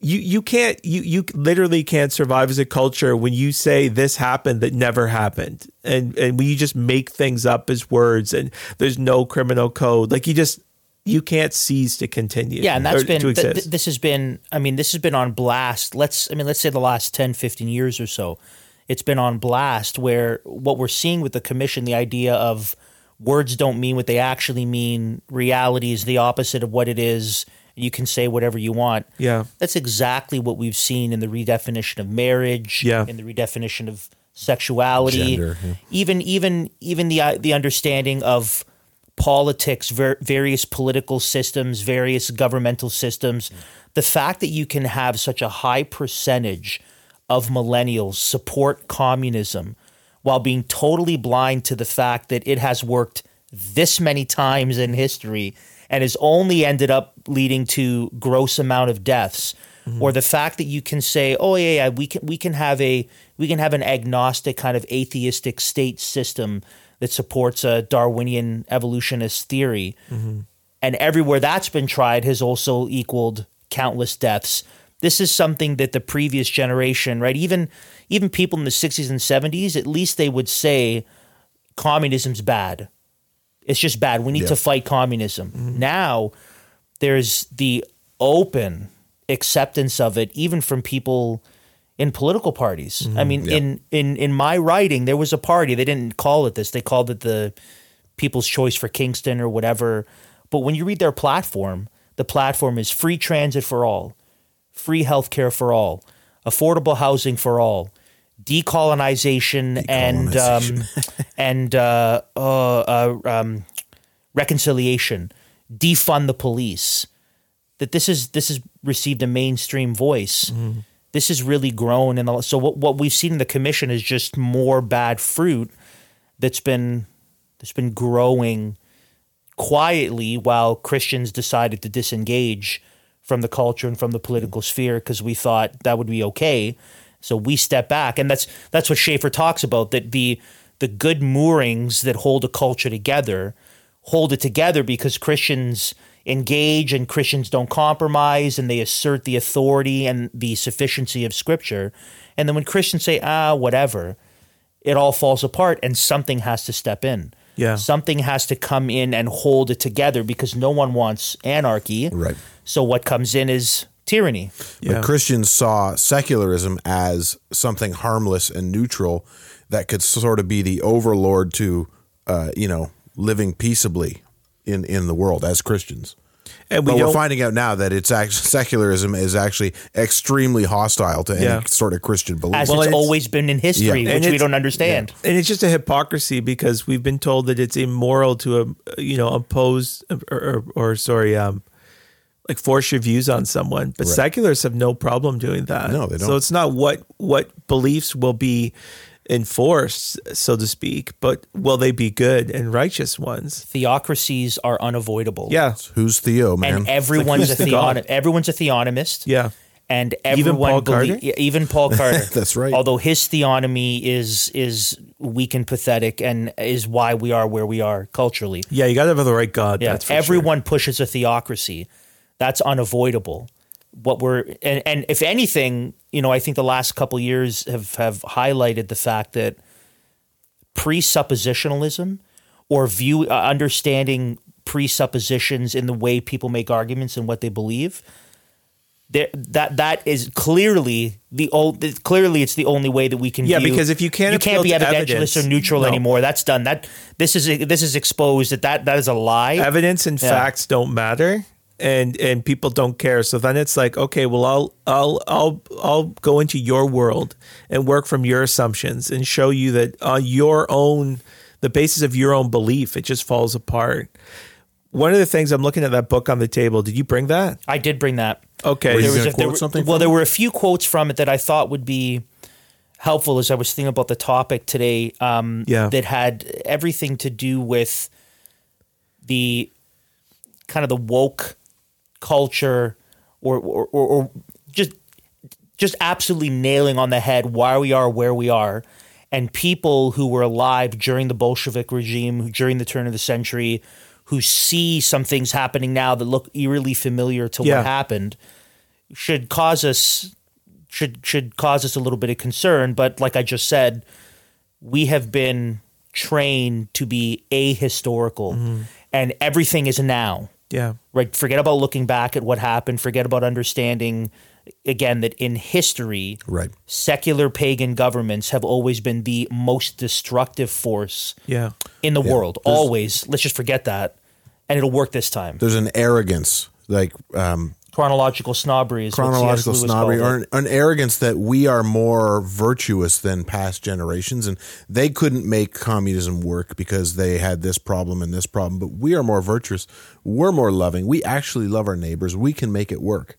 you, you can't, you, you literally can't survive as a culture when you say this happened that never happened, and and when you just make things up as words, and there's no criminal code. Like you just, you can't cease to continue.
Yeah, and that's been th- th- this has been I mean this has been on blast. Let's I mean let's say the last 10 15 years or so. It's been on blast where what we're seeing with the commission the idea of words don't mean what they actually mean. Reality is the opposite of what it is. You can say whatever you want.
Yeah.
That's exactly what we've seen in the redefinition of marriage,
yeah.
in the redefinition of sexuality,
Gender, yeah.
even even even the uh, the understanding of politics, ver- various political systems, various governmental systems. The fact that you can have such a high percentage of millennials support communism while being totally blind to the fact that it has worked this many times in history and has only ended up leading to gross amount of deaths mm-hmm. or the fact that you can say oh yeah, yeah we can we can have a we can have an agnostic kind of atheistic state system that supports a darwinian evolutionist theory mm-hmm. and everywhere that's been tried has also equaled countless deaths this is something that the previous generation right even even people in the 60s and 70s, at least they would say communism's bad. It's just bad. We need yeah. to fight communism. Mm-hmm. Now there's the open acceptance of it, even from people in political parties. Mm-hmm. I mean, yeah. in, in in my writing, there was a party. They didn't call it this. They called it the People's Choice for Kingston or whatever. But when you read their platform, the platform is free transit for all, free healthcare for all, affordable housing for all, decolonization, and um, and uh, uh, uh, um, reconciliation. defund the police. That this is this has received a mainstream voice. This has really grown, and so what what we've seen in the commission is just more bad fruit that's been that's been growing quietly while Christians decided to disengage from the culture and from the political sphere because we thought that would be okay. So we step back, and that's that's what Schaeffer talks about that the the good moorings that hold a culture together hold it together because Christians engage and Christians don't compromise and they assert the authority and the sufficiency of Scripture. And then when Christians say ah whatever, it all falls apart and something has to step in.
Yeah.
Something has to come in and hold it together because no one wants anarchy.
Right.
So what comes in is tyranny.
Yeah.
But Christians saw secularism as something harmless and neutral that could sort of be the overlord to, uh, you know, living peaceably in, in the world as Christians.
And we
but we're finding out now that it's actually secularism is actually extremely hostile to
Yeah.
any sort of Christian belief.
As
Well,
it's
it's-
always been in history,
Yeah.
Which we don't understand.
and it's just a hypocrisy because we've been told that it's immoral to um, you know oppose or, or, or sorry um like force your views on someone but
Right.
secularists have no problem doing that
No, they don't.
So it's not what what beliefs will be enforced so to speak but will they be good and righteous ones
Theocracies are unavoidable.
yeah
Who's Theo, man?
and everyone's
who's
a
the
theon- everyone's a theonomist.
yeah
and
Even Paul
belie-
Carter?
even Paul Carter.
That's right.
Although his theonomy is is weak and pathetic, and is why we are where we are culturally.
yeah you gotta have the right god
Yeah,
that's for sure.
everyone pushes a theocracy. That's unavoidable. What we're and, and if anything, you know, I think the last couple years have have highlighted the fact that presuppositionalism or view uh, understanding presuppositions in the way people make arguments and what they believe there, that that is clearly the old clearly it's the only way that we can
Yeah,
view-
because if you can't
you can't be evidentialist
evidence-
or neutral
no.
anymore that's done that this is this is exposed that that, that is a lie
evidence and
Yeah.
facts don't matter and and people don't care. So then it's like okay well I'll I'll I'll I'll go into your world and work from your assumptions and show you that on your own the basis of your own belief it just falls apart. One of the things I'm looking at that book on the table did you bring that?
I did bring that.
Okay.
Were you
There was
gonna
a- there were-
something
well
from
there were a few quotes from it that I thought would be helpful as I was thinking about the topic today um,
Yeah.
that had everything to do with the kind of the woke culture or or, or, just just absolutely nailing on the head why we are where we are. And people who were alive during the Bolshevik regime during the turn of the century who see some things happening now that look eerily familiar to
Yeah.
what happened should cause us should should cause us a little bit of concern. But like I just said we have been trained to be ahistorical mm-hmm. and everything is now
yeah.
Right? Forget about looking back at what happened. Forget about understanding again that in history
right.
secular pagan governments have always been the most destructive force
yeah.
in the world. Always. Let's just forget that. And it'll work this time.
There's an arrogance, like um,
chronological snobbery is
chronological
Lewis
snobbery, or an, an arrogance that we are more virtuous than past generations, and they couldn't make communism work because they had this problem and this problem. But we are more virtuous. We're more loving. We actually love our neighbors. We can make it work.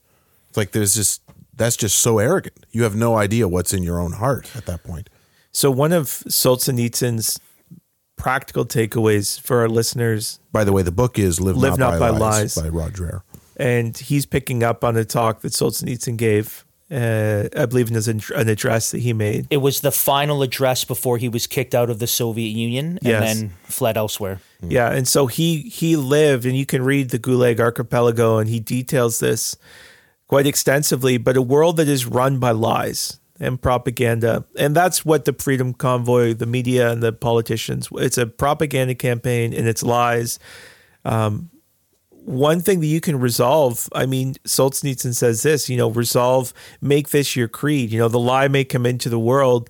It's like there's just that's just so arrogant. You have no idea what's in your own heart at that point.
so one of Solzhenitsyn's practical takeaways for our listeners
By the way, the book is "Live,
Live
Not,
Not
by,
by
Lies"
Lies.
by Rod Dreher.
And he's picking up on a talk that Solzhenitsyn gave uh, I believe in his, an address that he made
it was the final address before he was kicked out of the Soviet Union and
Yes.
then fled elsewhere
Yeah, and so he he lived, and you can read the Gulag Archipelago, and he details this quite extensively. But a world that is run by lies and propaganda, and that's what the Freedom Convoy, the media, and the politicians. It's a propaganda campaign, and it's lies. Um, one thing that you can resolve, I mean, Solzhenitsyn says this, you know, resolve, make this your creed. You know, the lie may come into the world,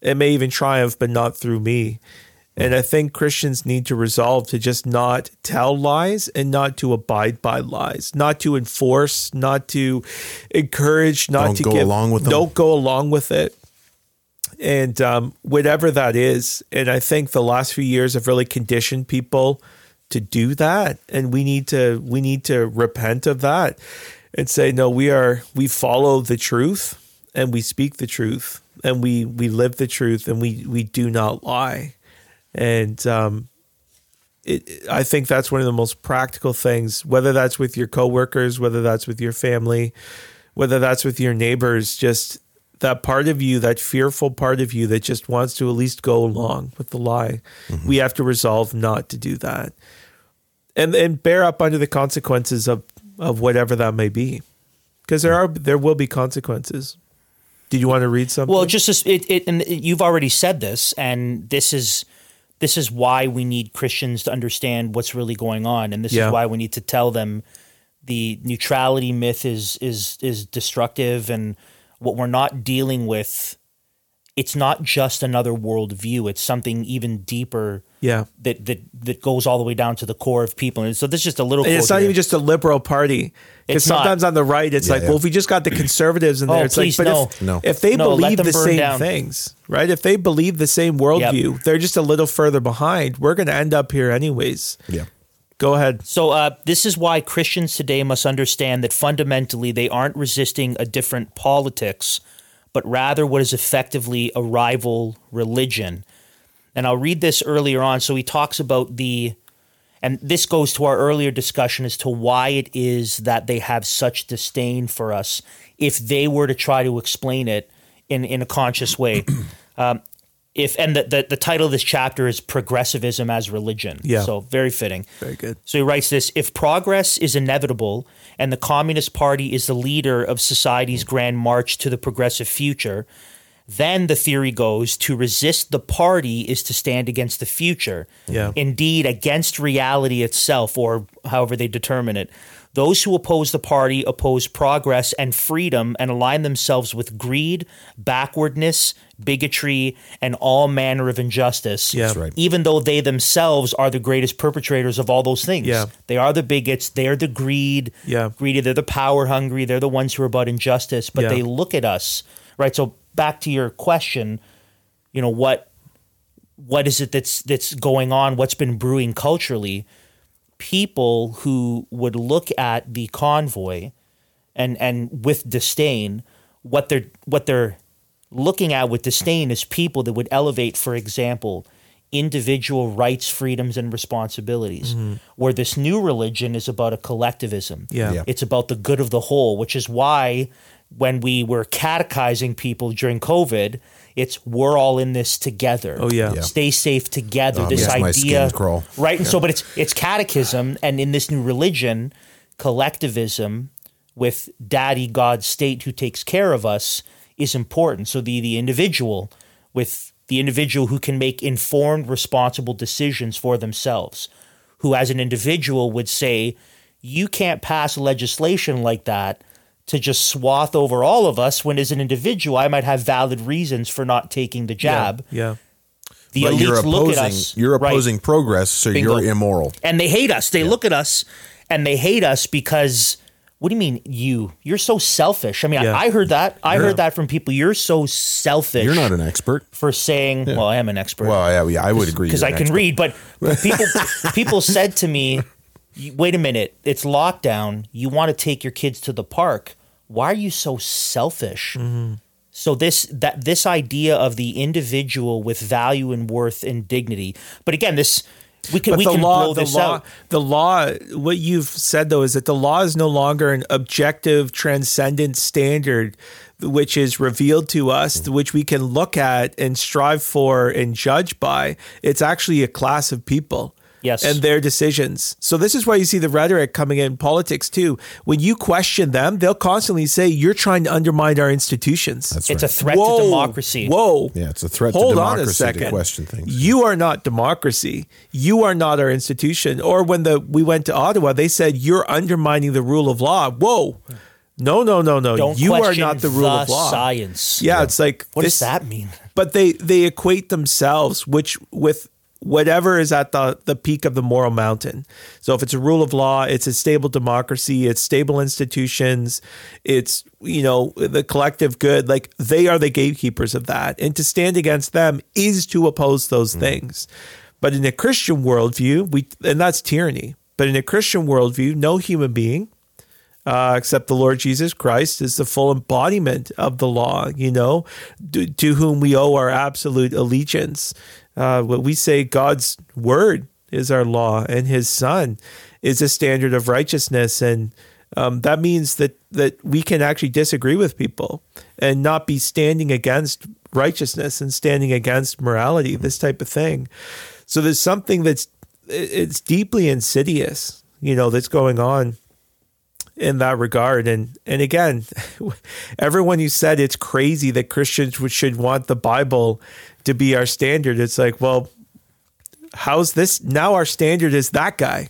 it may even triumph, but not through me. And I think Christians need to resolve to just not tell lies and not to abide by lies, not to enforce, not to encourage, not
Don't
to
go
give,
along with them.
Don't go along with it. And um, whatever that is, and I think the last few years have really conditioned people to do that and we need to we need to repent of that and say no we are we follow the truth and we speak the truth and we we live the truth and we we do not lie and um it, I think that's one of the most practical things, whether that's with your coworkers, whether that's with your family, whether that's with your neighbors, just that part of you, that fearful part of you that just wants to at least go along with the lie. Mm-hmm. We have to resolve not to do that. And and bear up under the consequences of, of whatever that may be. Because there are there will be consequences. Did you want to read something?
Well, just as it, it and you've already said this, and this is this is why we need Christians to understand what's really going on, and this yeah. is why we need to tell them the neutrality myth is is is destructive, and what we're not dealing with. It's not just another worldview; it's something even deeper
yeah
that that that goes all the way down to the core of people and so this is just a little
and it's not
here.
even just a liberal party because sometimes not. on the right it's yeah, like yeah. well if we just got the conservatives in there
oh,
it's
please,
like
but no.
if, no. if they no, believe the same down. things right if they believe the same worldview yep. they're just a little further behind we're going to end up here anyways
yeah
Go ahead.
So, uh, this is why Christians today must understand that fundamentally they aren't resisting a different politics, but rather what is effectively a rival religion. And I'll read this earlier on. So he talks about the, and this goes to our earlier discussion as to why it is that they have such disdain for us if they were to try to explain it in, in a conscious way. Um, if and the, the, the title of this chapter is progressivism as religion
yeah
so very fitting
very good
so he writes this if progress is inevitable and the communist party is the leader of society's grand march to the progressive future then the theory goes to resist the party is to stand against the future.
Yeah.
Indeed, against reality itself, or however they determine it. Those who oppose the party oppose progress and freedom and align themselves with greed, backwardness, bigotry, and all manner of injustice.
Yeah.
right.
Even though they themselves are the greatest perpetrators of all those things.
Yeah.
They are the bigots, they're the greed,
yeah.
greedy, they're the power hungry, they're the ones who are about injustice, but
yeah.
they look at us, right? So back to your question, you know what what is it that's that's going on? What's been brewing culturally? People who would look at the convoy and and with disdain, what they're what they're looking at with disdain is people that would elevate, for example, individual rights, freedoms, and responsibilities. Mm-hmm. Where this new religion is about a collectivism.
Yeah. yeah.
It's about the good of the whole, which is why when we were catechizing people during COVID, it's we're all in this together.
Oh yeah, yeah.
stay safe together. Oh, this idea, right? And yeah. so, but it's it's catechism, and in this new religion, collectivism with Daddy God State who takes care of us is important. So the the individual with the individual who can make informed, responsible decisions for themselves, who as an individual would say, you can't pass legislation like that to just swath over all of us when as an individual I might have valid reasons for not taking the jab.
Yeah. yeah.
The but elites you're opposing, look at us.
You're opposing right? progress, so Bingo. you're immoral.
And they hate us. They yeah. look at us and they hate us because what do you mean you? You're so selfish. I mean, yeah. I, I, heard that. I heard that from people. You're so selfish.
You're not an expert
for saying. Well, I am an expert.
Well, yeah, I would agree
because I can
expert.
read. But people people said to me, "Wait a minute, it's lockdown. You want to take your kids to the park? Why are you so selfish? Mm-hmm. So this that this idea of the individual with value and worth and dignity. But again, this we can but we can law, blow this
law,
out.
The law, what you've said though, is that the law is no longer an objective, transcendent standard which is revealed to us, mm-hmm. which we can look at and strive for and judge by. It's actually a class of people
yes.
and their decisions. So this is why you see the rhetoric coming in politics too. When you question them, they'll constantly say you're trying to undermine our institutions.
That's it's right. a threat whoa, to democracy.
Whoa.
Yeah, it's a threat
Hold
to democracy
on a second.
to question things.
You are not democracy. You are not our institution. Or when the we went to Ottawa, they said you're undermining the rule of law. Whoa. No, no, no, no.
Don't
you are not the rule
the
of law.
Science.
Yeah, yeah, it's like
what this, does that mean?
But they they equate themselves, which with whatever is at the, the peak of the moral mountain. So if it's a rule of law, it's a stable democracy, it's stable institutions, it's you know the collective good. Like they are the gatekeepers of that, and to stand against them is to oppose those mm. things. But in a Christian worldview, we and that's tyranny. But in a Christian worldview, no human being uh, except the Lord Jesus Christ is the full embodiment of the law, you know, to, to whom we owe our absolute allegiance. Uh, what we say God's word is our law, and his son is a standard of righteousness. And um, that means that, that we can actually disagree with people and not be standing against righteousness and standing against morality, this type of thing. So there's something that's it's deeply insidious, you know, that's going on in that regard. And and again, everyone who said it's crazy that Christians should want the Bible to be our standard, it's like, well, how's this? Now our standard is that guy.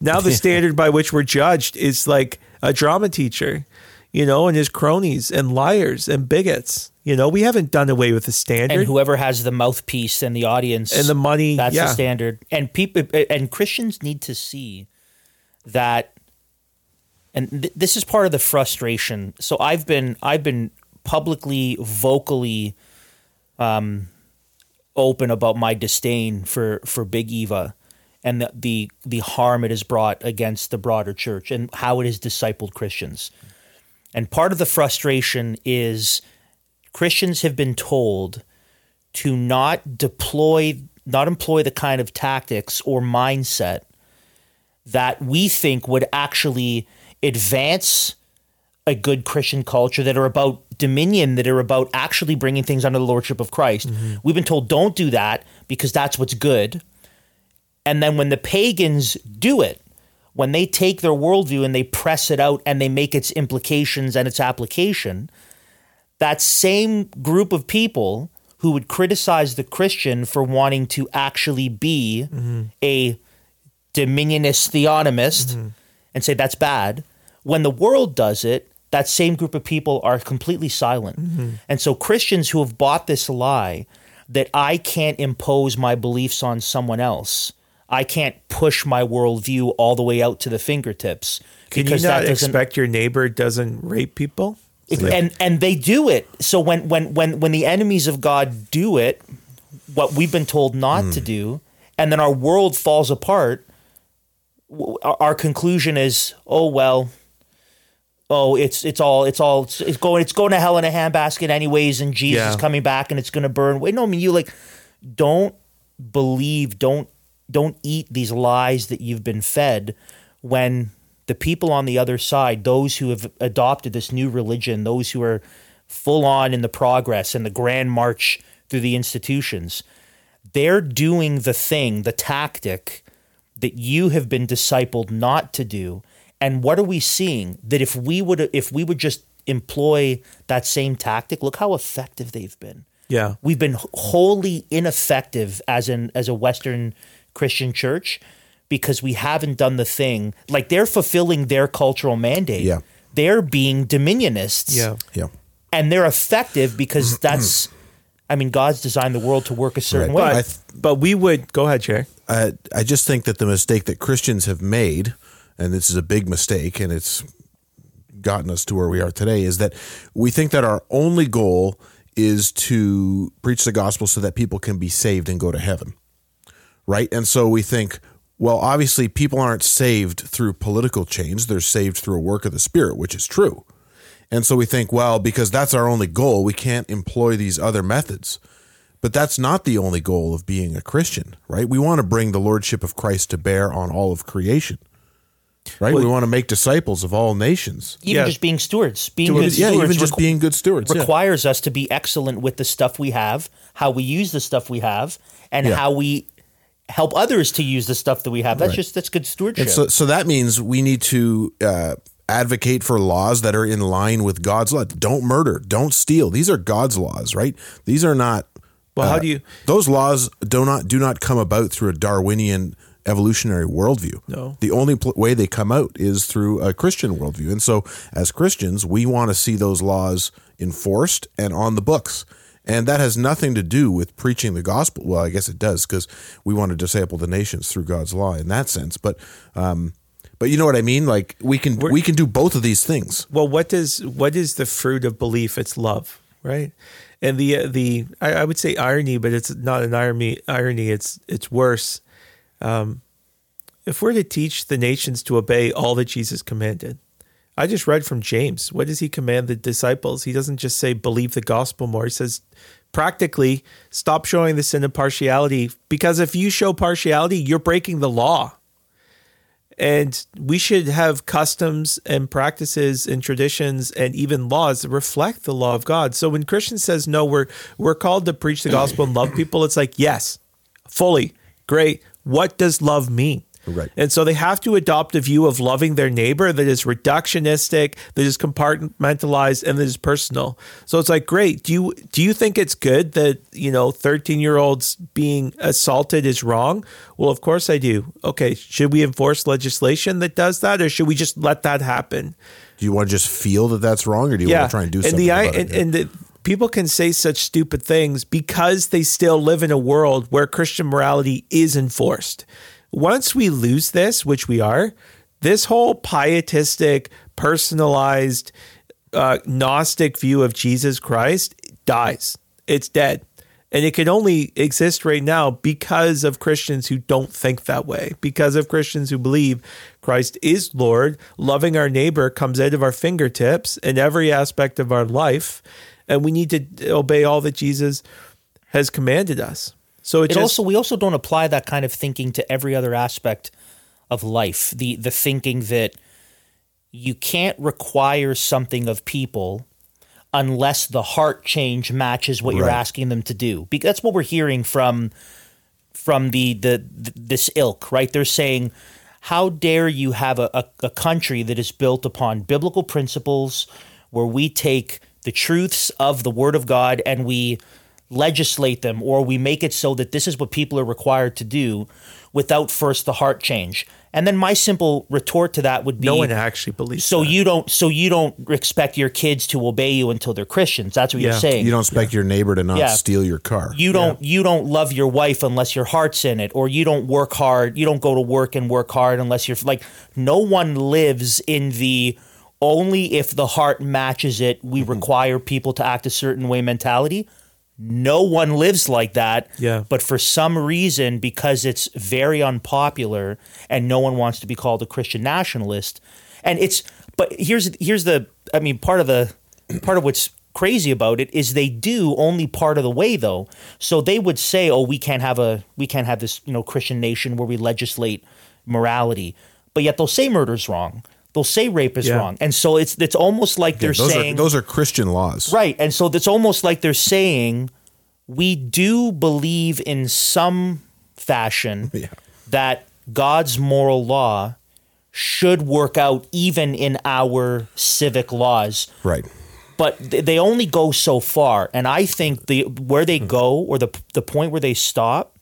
Now the standard by which we're judged is like a drama teacher, you know, and his cronies and liars and bigots. You know, we haven't done away with the standard.
And whoever has the mouthpiece and the audience
and the money,
that's
yeah.
the standard. And people and Christians need to see that and th- this is part of the frustration. So I've been I've been publicly, vocally, um, open about my disdain for for Big Eva and the, the the harm it has brought against the broader church and how it has discipled Christians. And part of the frustration is Christians have been told to not deploy, not employ the kind of tactics or mindset that we think would actually advance a good Christian culture that are about dominion, that are about actually bringing things under the lordship of Christ. Mm-hmm. We've been told don't do that because that's what's good. And then when the pagans do it, when they take their worldview and they press it out and they make its implications and its application, that same group of people who would criticize the Christian for wanting to actually be mm-hmm. a dominionist theonomist mm-hmm. and say that's bad when the world does it, that same group of people are completely silent. Mm-hmm. And so Christians who have bought this lie that I can't impose my beliefs on someone else, I can't push my worldview all the way out to the fingertips.
Can you not expect your neighbor doesn't rape people?
It, and and they do it. So when when when when the enemies of God do it, what we've been told not mm. to do, and then our world falls apart, our conclusion is, oh well, oh, it's it's all it's all it's going it's going to hell in a handbasket anyways, and Jesus yeah. is coming back and it's going to burn. Wait, no, I mean you like don't believe, don't don't eat these lies that you've been fed when the people on the other side, those who have adopted this new religion, those who are full on in the progress and the grand march through the institutions, they're doing the thing, the tactic that you have been discipled not to do and what are we seeing? That if we would if we would just employ that same tactic, look how effective they've been.
Yeah.
We've been wholly ineffective as an as a Western Christian church because we haven't done the thing. Like they're fulfilling their cultural mandate.
Yeah.
They're being dominionists.
Yeah.
Yeah.
And they're effective because that's I mean, God's designed the world to work a certain right. way.
But, th- but we would go ahead, Chair.
Uh, I just think that the mistake that Christians have made and this is a big mistake, and it's gotten us to where we are today, is that we think that our only goal is to preach the gospel so that people can be saved and go to heaven. Right? And so we think, well, obviously, people aren't saved through political change, they're saved through a work of the Spirit, which is true. And so we think, well, because that's our only goal, we can't employ these other methods. But that's not the only goal of being a Christian, right? We want to bring the Lordship of Christ to bear on all of creation. Right, well, we want to make disciples of all nations.
Even yeah. just being stewards, being good
yeah,
stewards,
even just requ- being good stewards
requires yeah. us to be excellent with the stuff we have, how we use the stuff we have, and yeah. how we help others to use the stuff that we have. That's right. just that's good stewardship.
And so, so that means we need to uh, advocate for laws that are in line with God's law. Don't murder, don't steal. These are God's laws, right? These are not.
Well, uh, how do you?
Those laws do not do not come about through a Darwinian evolutionary worldview.
No.
The only pl- way they come out is through a Christian worldview. And so, as Christians, we want to see those laws enforced and on the books. And that has nothing to do with preaching the gospel. Well, I guess it does because we want to disciple the nations through God's law in that sense. But, um, but you know what I mean? Like we can We're, we can do both of these things.
Well, what does what is the fruit of belief? It's love. right? And the uh, the I, I would say irony, but it's not an irony. Irony. It's it's worse. Um, if we're to teach the nations to obey all that Jesus commanded, I just read from James. What does he command the disciples? He doesn't just say believe the gospel more. He says practically stop showing the sin of partiality because if you show partiality, you're breaking the law. And we should have customs and practices and traditions and even laws that reflect the law of God. So when Christians says no, we're we're called to preach the gospel and love people, it's like, yes, fully, great. What does love mean?
Right.
And so they have to adopt a view of loving their neighbor that is reductionistic, that is compartmentalized, and that is personal. So it's like, great. Do you do you think it's good that you know thirteen year olds being assaulted is wrong? Well, of course I do. Okay, should we enforce legislation that does that, or should we just let that happen?
Do you want to just feel that that's wrong, or do you want to try and do
and
something
the,
about
and,
it?
and the, people can say such stupid things because they still live in a world where Christian morality is enforced. Once we lose this, which we are, this whole pietistic, personalized, uh, Gnostic view of Jesus Christ dies. It's dead. And it can only exist right now because of Christians who don't think that way, because of Christians who believe Christ is Lord, loving our neighbor comes out of our fingertips in every aspect of our life, and we need to obey all that Jesus has commanded us. So it,
It
just,
also we also don't apply that kind of thinking to every other aspect of life. The the thinking that you can't require something of people unless the heart change matches what you're asking them to do. Because that's what we're hearing from from the the, the this ilk, right? They're saying, "How dare you have a, a, a country that is built upon biblical principles, where we take the truths of the Word of God and we legislate them, or we make it so that this is what people are required to do, without first the heart change." And then my simple retort to that would be,
no one actually believes.
so
that.
you don't so you don't expect your kids to obey you until they're Christians. That's what
Yeah.
you're saying.
you don't expect your neighbor to not
Yeah.
steal your car.
You don't you don't love your wife unless your heart's in it, or you don't work hard. You don't go to work and work hard unless you're like no one lives in the only if the heart matches it. We
Mm-hmm.
require people to act a certain way mentality. No one lives like that.
Yeah.
But for some reason, because it's very unpopular and no one wants to be called a Christian nationalist, and it's but here's here's the I mean part of the part of what's crazy about it is they do only part of the way though. So they would say, "Oh, we can't have a we can't have this you know Christian nation where we legislate morality," but yet they'll say murder's wrong. They'll say rape is
Yeah.
wrong, and so it's it's almost like they're
those
saying
are those are Christian laws.
Right. And so it's almost like they're saying we do believe in some fashion
Yeah.
that God's moral law should work out even in our civic laws
Right.
but they only go so far and i think the where they go or the the point where they stop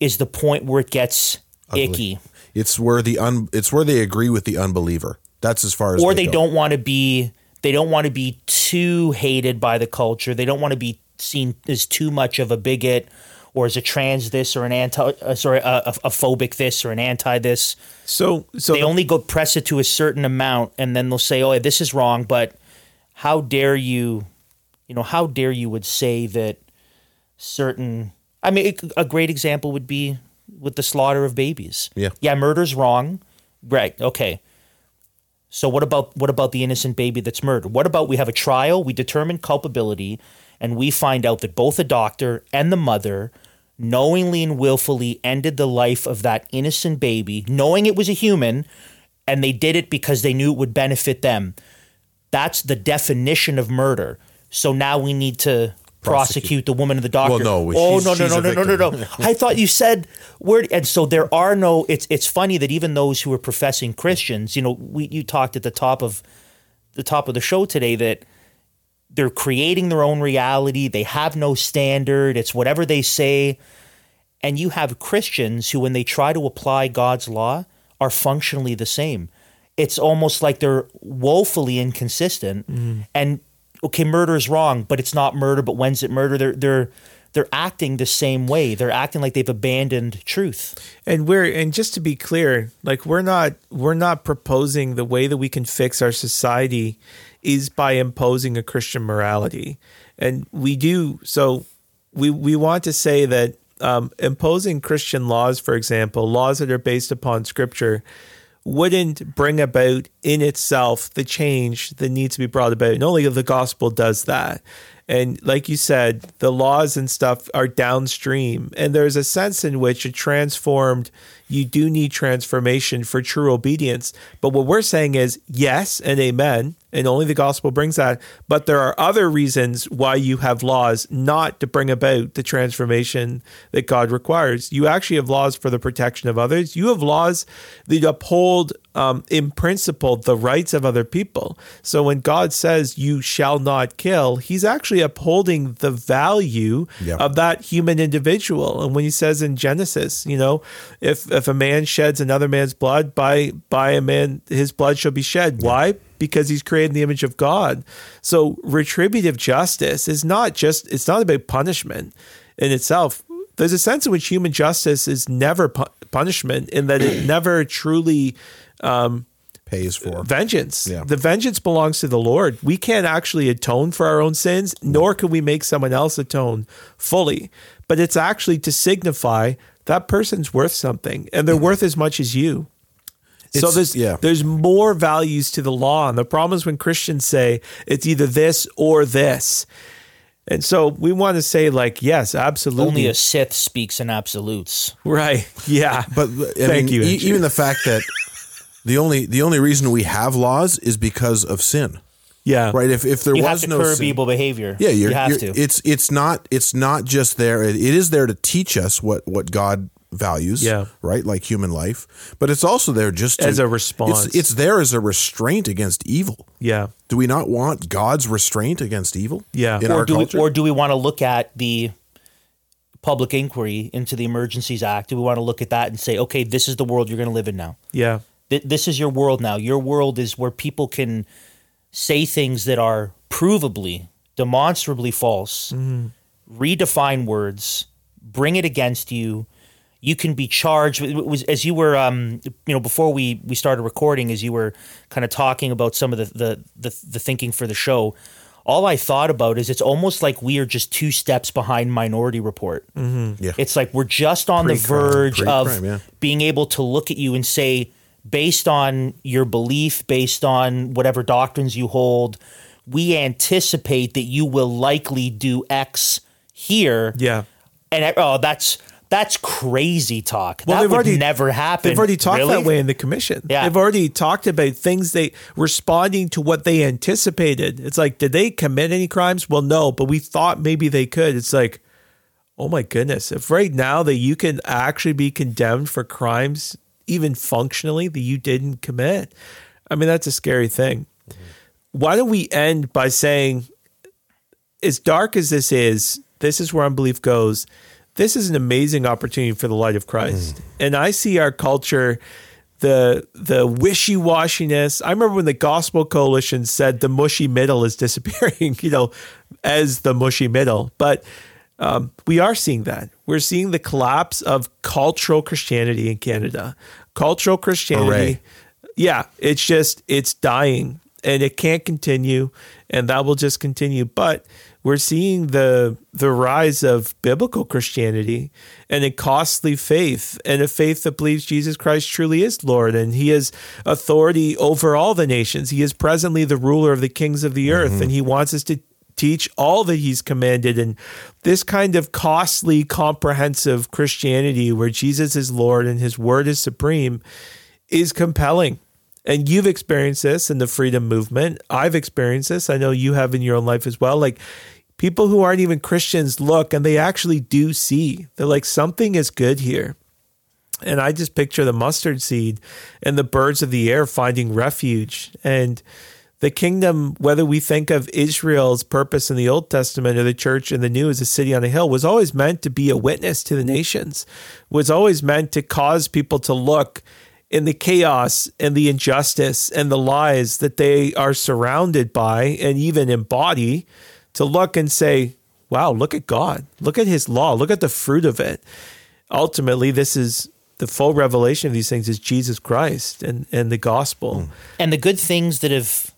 is the point where it gets icky
It's where the un it's where they agree with the unbeliever. That's as far as
or they
go.
don't want to be they don't want to be too hated by the culture they don't want to be seen as too much of a bigot or as a trans this or an anti uh, sorry a, a, a phobic this or an anti this
so so
they
the-
only go press it to a certain amount and then they'll say oh this is wrong but how dare you you know how dare you would say that certain i mean a great example would be with the slaughter of babies
Yeah.
yeah murder's wrong right okay so what about what about the innocent baby that's murdered? What about we have a trial, we determine culpability, and we find out that both the doctor and the mother knowingly and willfully ended the life of that innocent baby, knowing it was a human, and they did it because they knew it would benefit them. That's the definition of murder. So now we need to prosecute, the woman and the doctor.
Well, no,
oh no, no, no, no, no, no, no. I thought you said word, and so there are no. It's it's funny that even those who are professing Christians, you know, we you talked at the top of the top of the show today that they're creating their own reality. They have no standard. It's whatever they say. And you have Christians who, when they try to apply God's law, are functionally the same. It's almost like they're woefully inconsistent. And okay, murder is wrong, but it's not murder. But when's it murder? They're they're they're acting the same way. They're acting like they've abandoned truth.
And we're and just to be clear, like we're not we're not proposing the way that we can fix our society is by imposing a Christian morality. And we do so we we want to say that um, imposing Christian laws, for example, laws that are based upon scripture, wouldn't bring about in itself the change that needs to be brought about. And only the gospel does that. And like you said, the laws and stuff are downstream. And there's a sense in which a transformed, you do need transformation for true obedience. But what we're saying is yes and amen and only the gospel brings that. But there are other reasons why you have laws not to bring about the transformation that God requires. You actually have laws for the protection of others. You have laws that uphold, um, in principle, the rights of other people. So when God says you shall not kill, He's actually upholding the value
Yep.
of that human individual. And when He says in Genesis, you know, if if a man sheds another man's blood, by by a man his blood shall be shed. Why? because he's created in the image of God. So retributive justice is not just it's not about punishment in itself. There's a sense in which human justice is never pu- punishment in that it never truly um,
Pays for.
vengeance.
Yeah.
The vengeance belongs to the Lord. We can't actually atone for our own sins, nor can we make someone else atone fully. But it's actually to signify that person's worth something and they're mm-hmm. worth as much as you. so there's
yeah.
there's more values to the law. And the problem is when Christians say it's either this or this. And so we want to say like, yes, absolutely.
Only a Sith speaks in absolutes.
right. Yeah.
But I
Thank
mean,
you,
e- even the fact that the only the only reason we have laws is because of sin,
yeah.
right? If if there
You have
was
to
no
curb
sin,
evil behavior.
yeah, you're,
you have to.
It's it's not it's not just there. It, it is there to teach us what what God values,
Yeah.
right, like human life. But it's also there just to,
As a response.
It's, it's there as a restraint against evil.
Yeah.
Do we not want God's restraint against evil?
Yeah.
in
or
our
do
culture.
we, or do we want to look at the public inquiry into the Emergencies Act? Do we want to look at that and say, okay, this is the world you're going to live in now?
Yeah.
Th- this is your world now. Your world is where people can say things that are provably, demonstrably false, redefine words, bring it against you. You can be charged. It was as you were, um, you know, before we we started recording, as you were kind of talking about some of the the the, the thinking for the show. All I thought about is it's almost like we are just two steps behind Minority Report.
Yeah.
It's like we're just on the
Pre-crime,
verge of
pre-crime, yeah.
being able to look at you and say, based on your belief, based on whatever doctrines you hold, we anticipate that you will likely do X here.
Yeah.
And oh, that's that's crazy talk.
Well,
that
they've
would
already-
never happen.
They've already talked
Really?
that way in the commission.
Yeah.
They've already talked about things they responding to what they anticipated. It's like, did they commit any crimes? Well, no, but we thought maybe they could. It's like, oh my goodness. If right now that you can actually be condemned for crimes, even functionally, that you didn't commit, I mean, that's a scary thing. Why don't we end by saying, as dark as this is, this is where unbelief goes. This is an amazing opportunity for the light of Christ. And I see our culture, the the wishy washiness. I remember when the Gospel Coalition said the mushy middle is disappearing, you know, as the mushy middle. But um, we are seeing that. We're seeing the collapse of cultural Christianity in Canada. Cultural Christianity
Hooray.
yeah, it's just it's dying and it can't continue and that will just continue. But we're seeing the the rise of biblical Christianity and a costly faith and a faith that believes Jesus Christ truly is Lord and he has authority over all the nations. He is presently the ruler of the kings of the earth mm-hmm. and he wants us to teach all that he's commanded and this kind of costly comprehensive Christianity where Jesus is Lord and his word is supreme is compelling. And you've experienced this in the freedom movement. I've experienced this. I know you have in your own life as well. Like people who aren't even Christians look and they actually do see. They're like, something is good here. And I just picture the mustard seed and the birds of the air finding refuge. And the kingdom, whether we think of Israel's purpose in the Old Testament or the church in the New as a city on a hill, was always meant to be a witness to the nations, was always meant to cause people to look in the chaos and the injustice and the lies that they are surrounded by and even embody to look and say, wow, look at God. Look at his law. Look at the fruit of it. Ultimately, this is the full revelation of these things is Jesus Christ and, and the gospel.
and the good things that have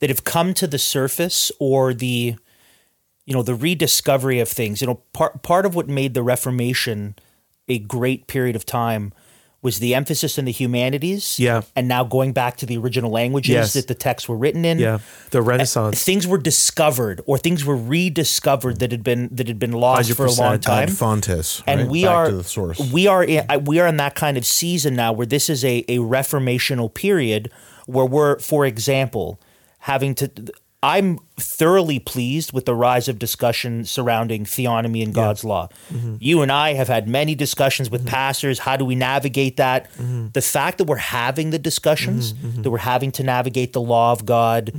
that have come to the surface or the you know the rediscovery of things you know part part of what made the reformation a great period of time was the emphasis in the humanities
Yeah.
and now going back to the original languages
Yes.
that the texts were written in
Yeah. The Renaissance.
things were discovered or things were rediscovered that had been that had been lost for a long time
Ad fontes,
and
right?
we
Back
are
the source.
we are in, we are in that kind of season now where this is a a reformational period where we're for example having to I'm thoroughly pleased with the rise of discussion surrounding theonomy and God's law. Mm-hmm. You and I have had many discussions with mm-hmm. pastors. How do we navigate that? Mm-hmm. The fact that we're having the discussions, that we're having to navigate the law of God,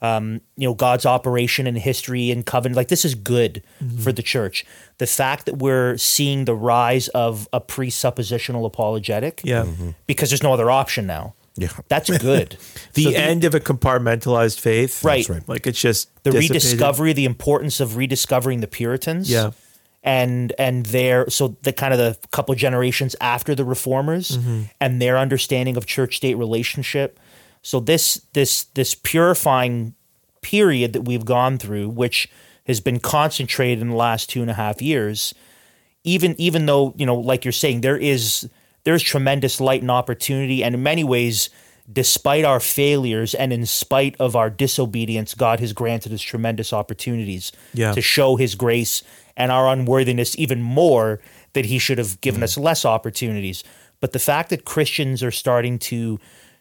um, you know, God's operation in history and covenant, like this is good for the church. The fact that we're seeing the rise of a presuppositional apologetic,
yeah.
because there's no other option now.
Yeah.
That's good.
The
So
end of a compartmentalized faith.
Right.
right.
Like it's just
the
dissipated.
rediscovery, the importance of rediscovering the Puritans.
Yeah.
And and their so the kind of the couple generations after the reformers
Mm-hmm.
and their understanding of church state relationship. So this this this purifying period that we've gone through, which has been concentrated in the last two and a half years, even even though you know, like you're saying, there is there's tremendous light and opportunity, and in many ways, despite our failures and in spite of our disobedience, God has granted us tremendous opportunities
Yeah.
to show His grace and our unworthiness even more that He should have given mm. us less opportunities. But the fact that Christians are starting to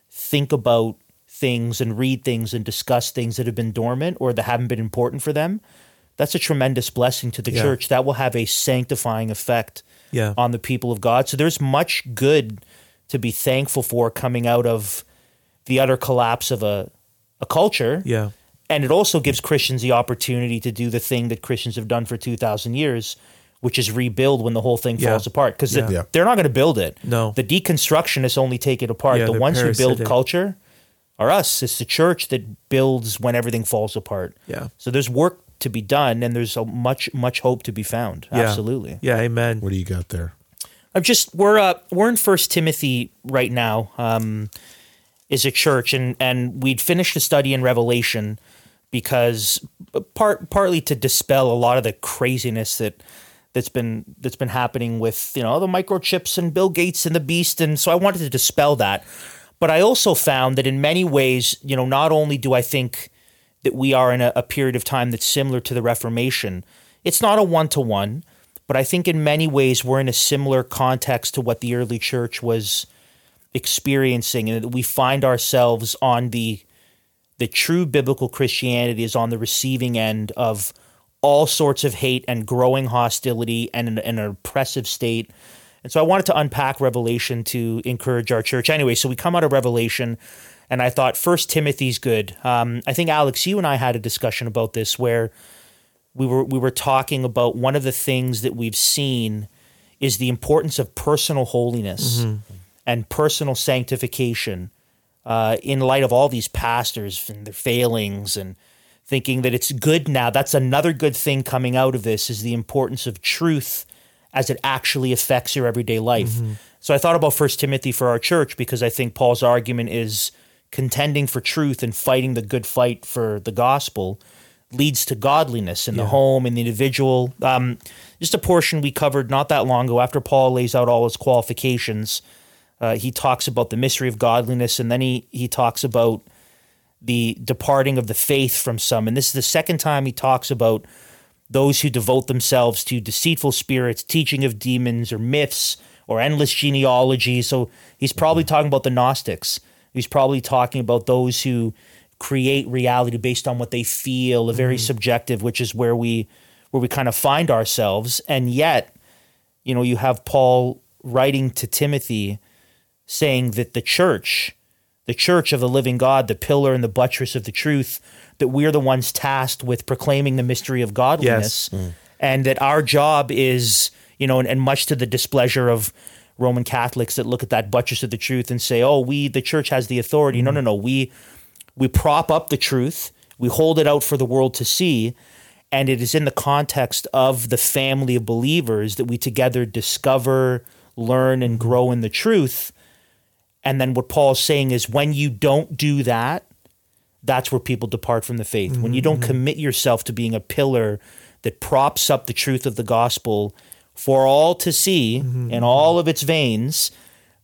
think about things and read things and discuss things that have been dormant or that haven't been important for them, that's a tremendous blessing to the
Yeah.
church. That will have a sanctifying effect
Yeah.
on the people of God. So there's much good to be thankful for coming out of the utter collapse of a a culture.
Yeah.
And it also gives Christians the opportunity to do the thing that Christians have done for 2000 years, which is rebuild when the whole thing
Yeah.
falls apart because
Yeah.
Yeah.
they're not going to build it.
No.
The deconstructionists only take it apart.
Yeah,
the
they're
ones who build culture are us. It's the church that builds when everything falls apart.
Yeah.
So there's work to be done and there's a much much hope to be found.
Yeah.
Absolutely.
Yeah. Amen.
What do you got there?
I'm just we're uh we're in First Timothy right now. Um, is a church and and we'd finished a study in Revelation because part partly to dispel a lot of the craziness that that's been that's been happening with you know the microchips and Bill Gates and the beast and so I wanted to dispel that. But I also found that in many ways, you know, not only do I think that we are in a, a period of time that's similar to the Reformation, it's not a one to one, but I think in many ways we're in a similar context to what the early church was experiencing, and we find ourselves on the the true biblical Christianity is on the receiving end of all sorts of hate and growing hostility and an, an oppressive state. And so I wanted to unpack Revelation to encourage our church. Anyway, so we come out of Revelation, and I thought First Timothy's good. Um, I think Alex, you and I had a discussion about this where we were we were talking about one of the things that we've seen is the importance of personal holiness and personal sanctification uh, in light of all these pastors and their failings and thinking that it's good now. That's another good thing coming out of this is the importance of truth as it actually affects your everyday life. So I thought about First Timothy for our church because I think Paul's argument is contending for truth and fighting the good fight for the gospel leads to godliness in the home and the individual. Um, just a portion we covered not that long ago after Paul lays out all his qualifications. Uh, he talks about the mystery of godliness, and then he he talks about the departing of the faith from some. And this is the second time he talks about those who devote themselves to deceitful spirits, teaching of demons, or myths, or endless genealogy. So he's probably talking about the Gnostics. He's probably talking about those who create reality based on what they feel, a very mm-hmm. subjective, which is where we where we kind of find ourselves. And yet, you know, you have Paul writing to Timothy saying that the church, the church of the living God, the pillar and the buttress of the truth, that we're the ones tasked with proclaiming the mystery of godliness, mm. and that our job is, you know, and, and much to the displeasure of Roman Catholics that look at that buttress of the truth and say, "Oh, we, the church, has the authority." No, no, no. We we prop up the truth, we hold it out for the world to see, And it is in the context of the family of believers that we together discover, learn, and grow in the truth. And then what Paul's saying is when you don't do that, that's where people depart from the faith. When you don't mm-hmm. commit yourself to being a pillar that props up the truth of the gospel for all to see in all of its veins,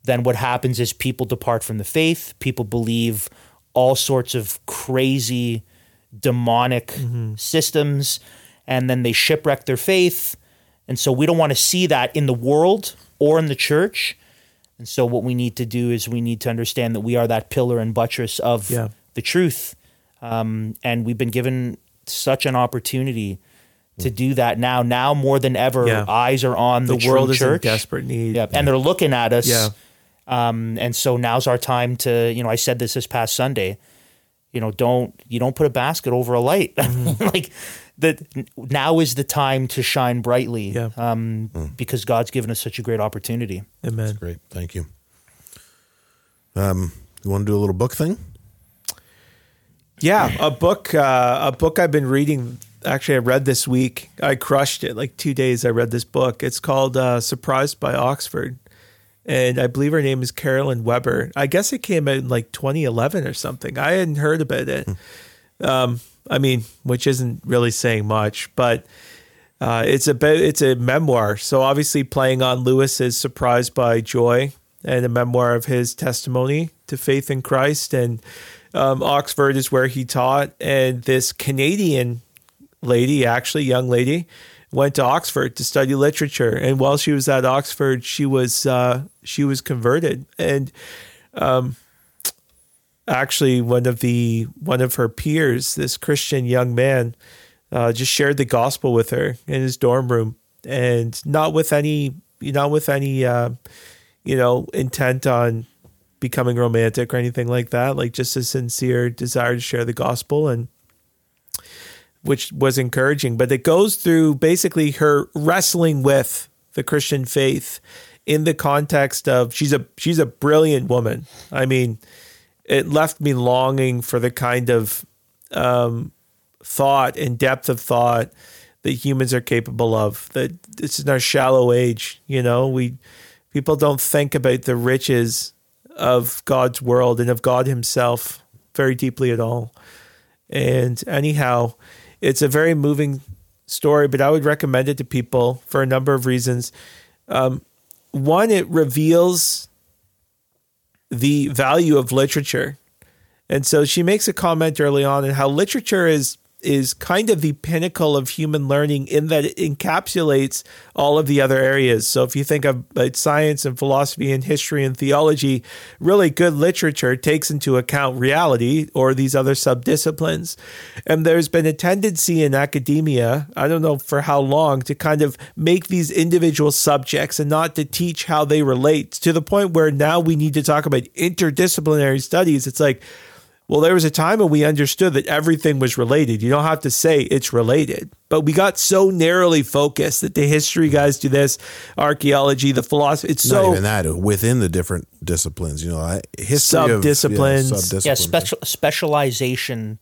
then what happens is people depart from the faith. People believe all sorts of crazy, demonic systems, and then they shipwreck their faith. And so we don't want to see that in the world or in the church. And so what we need to do is we need to understand that we are that pillar and buttress of
Yeah.
the truth. Um, and we've been given such an opportunity to do that now. Now more than ever,
Yeah.
eyes are on the,
The world
true
is in
church.
desperate need.
Yeah, and they're looking at us.
Yeah.
Um, and so now's our time to, you know, I said this this past Sunday. You know, don't you don't put a basket over a light.
Mm-hmm.
like that. Now is the time to shine brightly.
Yeah.
Um, because God's given us such a great opportunity.
Amen.
That's great. Thank you. Um, you want to do a little book thing?
Yeah, a book. Uh, a book I've been reading. Actually, I read this week. I crushed it. Like two days, I read this book. It's called uh, "Surprised by Oxford," and I believe her name is Carolyn Weber. I guess it came out in like 2011 or something. I hadn't heard about it. Um, I mean, which isn't really saying much, but uh, it's about it's a memoir. So obviously, playing on Lewis's "Surprised by Joy" and a memoir of his testimony to faith in Christ and um, Oxford is where he taught, and this Canadian lady, actually young lady, went to Oxford to study literature. And while she was at Oxford, she was uh, she was converted, and um, actually one of the one of her peers, this Christian young man, uh, just shared the gospel with her in his dorm room, and not with any not with any uh, you know intent on becoming romantic or anything like that. Like just a sincere desire to share the gospel and which was encouraging. But it goes through basically her wrestling with the Christian faith in the context of she's a she's a brilliant woman. I mean, it left me longing for the kind of um, thought and depth of thought that humans are capable of. That this is our shallow age. You know, we people don't think about the riches of God's world and of God Himself very deeply at all. And anyhow, it's a very moving story, but I would recommend it to people for a number of reasons. Um, one, it reveals the value of literature. And so she makes a comment early on in how literature is is kind of the pinnacle of human learning in that it encapsulates all of the other areas. So if you think of science and philosophy and history and theology, really good literature takes into account reality or these other subdisciplines. And there's been a tendency in academia, I don't know for how long, to kind of make these individual subjects and not to teach how they relate to the point where now we need to talk about interdisciplinary studies. It's like, well, there was a time when we understood that everything was related. You don't have to say it's related. But we got so narrowly focused that the history guys do this, archaeology, the philosophy. It's
Not
so
even that uh, within the different disciplines. You know, I, history of-
Subdisciplines.
yeah, subdisciplines.
Yeah, special specialization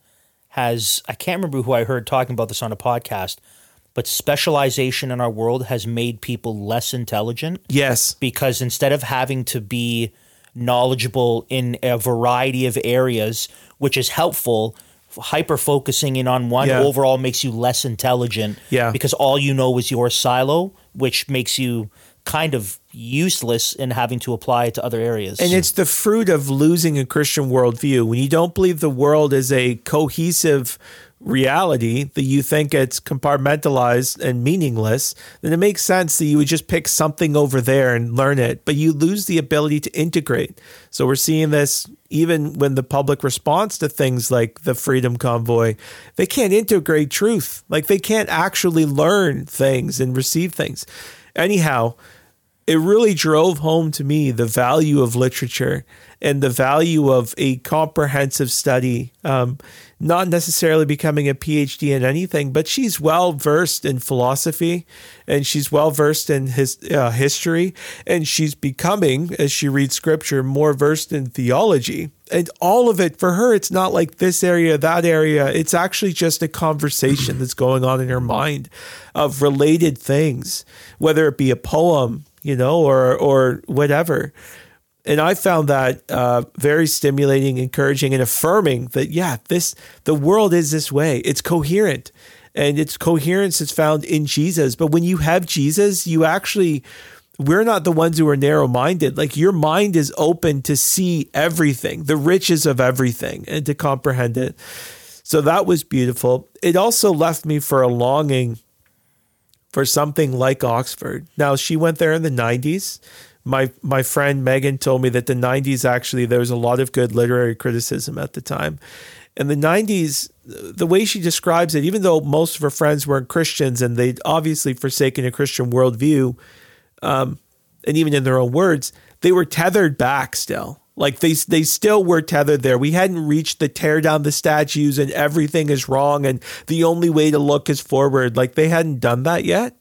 has I can't remember who I heard talking about this on a podcast, but specialization in our world has made people less intelligent
yes,
because instead of having to be knowledgeable in a variety of areas, which is helpful, hyper focusing in on one
Yeah.
overall makes you less intelligent.
Yeah.
Because all you know is your silo, which makes you kind of useless in having to apply it to other areas.
And it's the fruit of losing a Christian worldview. When you don't believe the world is a cohesive reality, that you think it's compartmentalized and meaningless, then it makes sense that you would just pick something over there and learn it. But you lose the ability to integrate. So we're seeing this even when the public response to things like the Freedom Convoy, they can't integrate truth. Like they can't actually learn things and receive things. Anyhow, it really drove home to me the value of literature and the value of a comprehensive study. Um, not necessarily becoming a PhD in anything, but she's well versed in philosophy and she's well versed in his uh, history and she's becoming, as she reads scripture, more versed in theology. And all of it for her, it's not like this area, that area. It's actually just a conversation that's going on in her mind of related things, whether it be a poem, you know, or or whatever and I found that uh, very stimulating, encouraging, and affirming that yeah, this the world is this way. It's coherent, and its coherence is found in Jesus. But when you have Jesus, you actually we're not the ones who are narrow minded. Like your mind is open to see everything, the riches of everything, and to comprehend it. So that was beautiful. It also left me for a longing for something like Oxford. Now, she went there in the 90s my my friend Megan told me that the 90s actually there was a lot of good literary criticism at the time. And the 90s, the way she describes it, even though most of her friends weren't Christians and they'd obviously forsaken a Christian worldview, um, and even in their own words, they were tethered back still. Like they they still were tethered there. We hadn't reached the tear down the statues and everything is wrong and the only way to look is forward. Like they hadn't done that yet.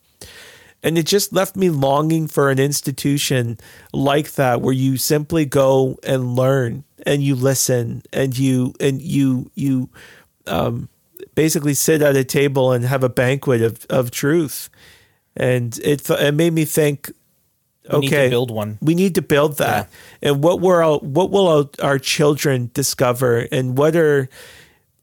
And it just left me longing for an institution like that where you simply go and learn and you listen and you and you you um, basically sit at a table and have a banquet of, of truth. And it it made me think
we
okay, need to
build one.
We need to build that. Yeah. And what will what will our, children discover and what are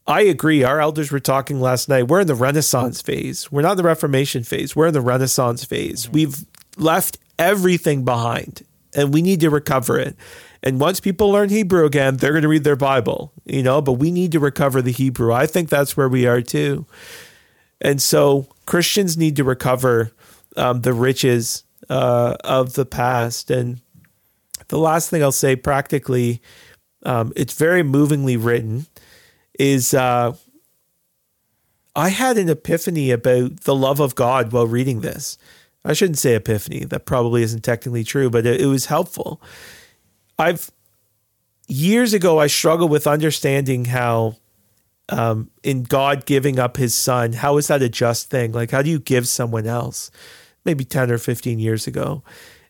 I agree. Our elders were talking last night. We're in the Renaissance phase. We're not in the Reformation phase. We're in the Renaissance phase. Mm-hmm. We've left everything behind and we need to recover it. And once people learn Hebrew again, they're going to read their Bible, you know, but we need to recover the Hebrew. I think that's where we are too. And so Christians need to recover um, the riches uh, of the past. And the last thing I'll say practically, um, it's very movingly written is uh, I had an epiphany about the love of God while reading this. I shouldn't say epiphany, that probably isn't technically true, but it, it was helpful. I've years ago, I struggled with understanding how um, in God giving up his son, how is that a just thing? Like, how do you give someone else? Maybe 10 or 15 years ago.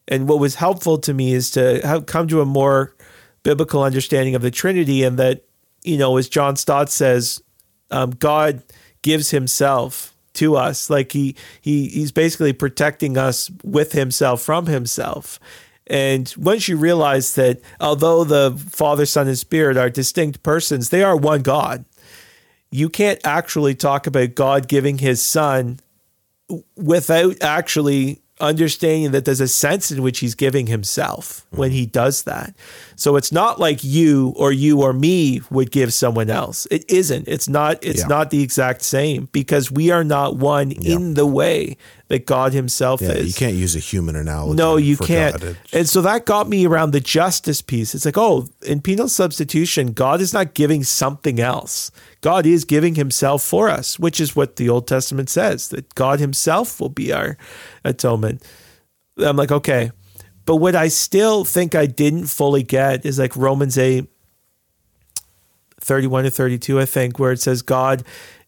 And what was helpful to me is to come to a more biblical understanding of the Trinity and that you know, as John Stott says, um, God gives Himself to us. Like he he he's basically protecting us with Himself from Himself. And once you realize that although the Father, Son, and Spirit are distinct persons, they are one God. You can't actually talk about God giving His Son without actually understanding that there's a sense in which he's giving himself when he does that. So it's not like you or you or me would give someone else. It isn't. It's not it's yeah. not the exact same because we are not one yeah. in the way that God Himself yeah, is.
You can't use a human analogy.
No, you can't. And so that got me around the justice piece. It's like, oh, in penal substitution, God is not giving something else. God is giving Himself for us, which is what the Old Testament says that God Himself will be our atonement. I'm like, okay. But what I still think I didn't fully get is like Romans 8, 31 to 32, I think, where it says God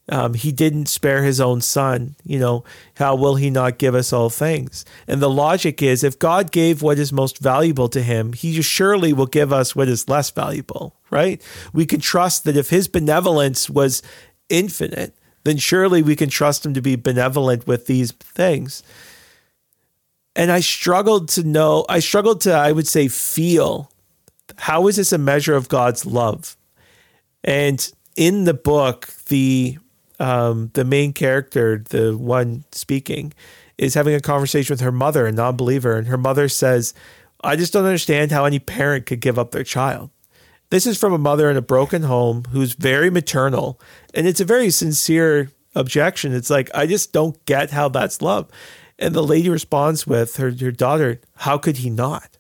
um, he didn't spare his own son. You know, how will he not give us all things? And the logic is if God gave what is most valuable to him, he surely will give us what is less valuable, right? We can trust that if his benevolence was infinite, then surely we can trust him to be benevolent with these things. And I struggled to know, I struggled to, I would say, feel how is this a measure of God's love? And in the book, the um, the main character, the one speaking, is having a conversation with her mother, a non believer. And her mother says, I just don't understand how any parent could give up their child. This is from a mother in a broken home who's very maternal. And it's a very sincere objection. It's like, I just don't get how that's love. And the lady responds with her, her daughter, How could he not?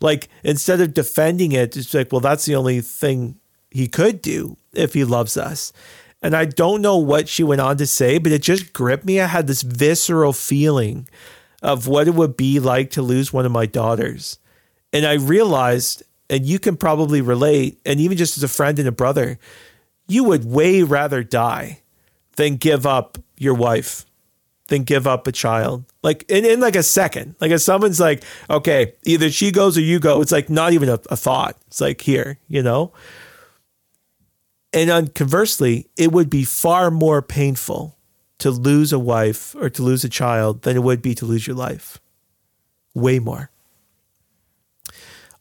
Like, instead of defending it, it's like, Well, that's the only thing he could do if he loves us. And I don't know what she went on to say, but it just gripped me. I had this visceral feeling of what it would be like to lose one of my daughters. And I realized, and you can probably relate, and even just as a friend and a brother, you would way rather die than give up your wife, than give up a child. Like in, in like a second. Like if someone's like, okay, either she goes or you go, it's like not even a, a thought. It's like here, you know? And conversely, it would be far more painful to lose a wife or to lose a child than it would be to lose your life. Way more.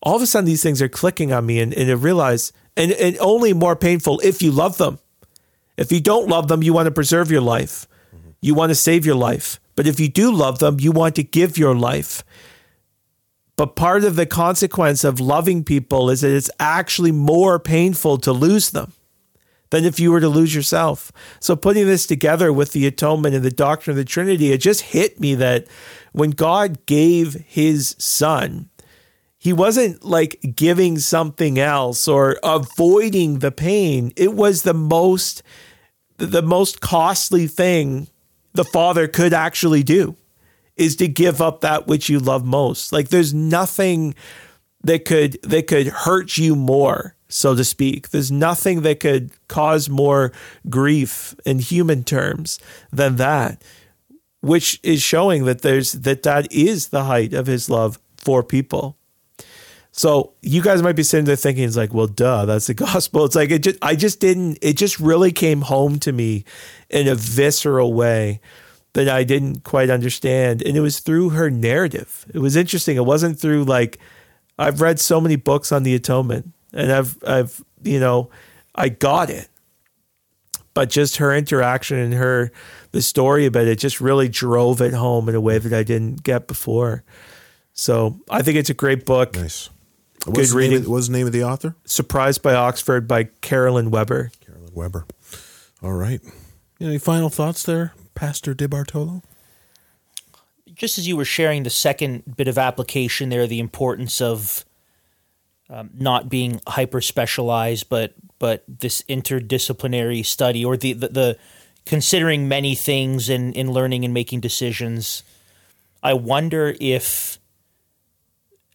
All of a sudden, these things are clicking on me, and, and I realize, and, and only more painful if you love them. If you don't love them, you want to preserve your life, you want to save your life. But if you do love them, you want to give your life. But part of the consequence of loving people is that it's actually more painful to lose them than if you were to lose yourself. So putting this together with the atonement and the doctrine of the Trinity, it just hit me that when God gave his son, he wasn't like giving something else or avoiding the pain. It was the most the most costly thing the father could actually do is to give up that which you love most. Like there's nothing that could that could hurt you more so to speak. There's nothing that could cause more grief in human terms than that, which is showing that there's that that is the height of his love for people. So you guys might be sitting there thinking, it's like, well, duh, that's the gospel. It's like it just I just didn't it just really came home to me in a visceral way that I didn't quite understand. And it was through her narrative. It was interesting. It wasn't through like I've read so many books on the atonement and I've I've you know I got it, but just her interaction and her the story about it just really drove it home in a way that I didn't get before. So I think it's a great book.
Nice.
Good
What's the name
reading.
of- what's the name of the author?
Surprised by Oxford by Carolyn Weber.
Carolyn Weber. All right. Any final thoughts there, Pastor DeBartolo?
just as you were sharing the second bit of application there, the importance of um, not being hyper specialized, but but this interdisciplinary study or the, the the considering many things in in learning and making decisions. I wonder if,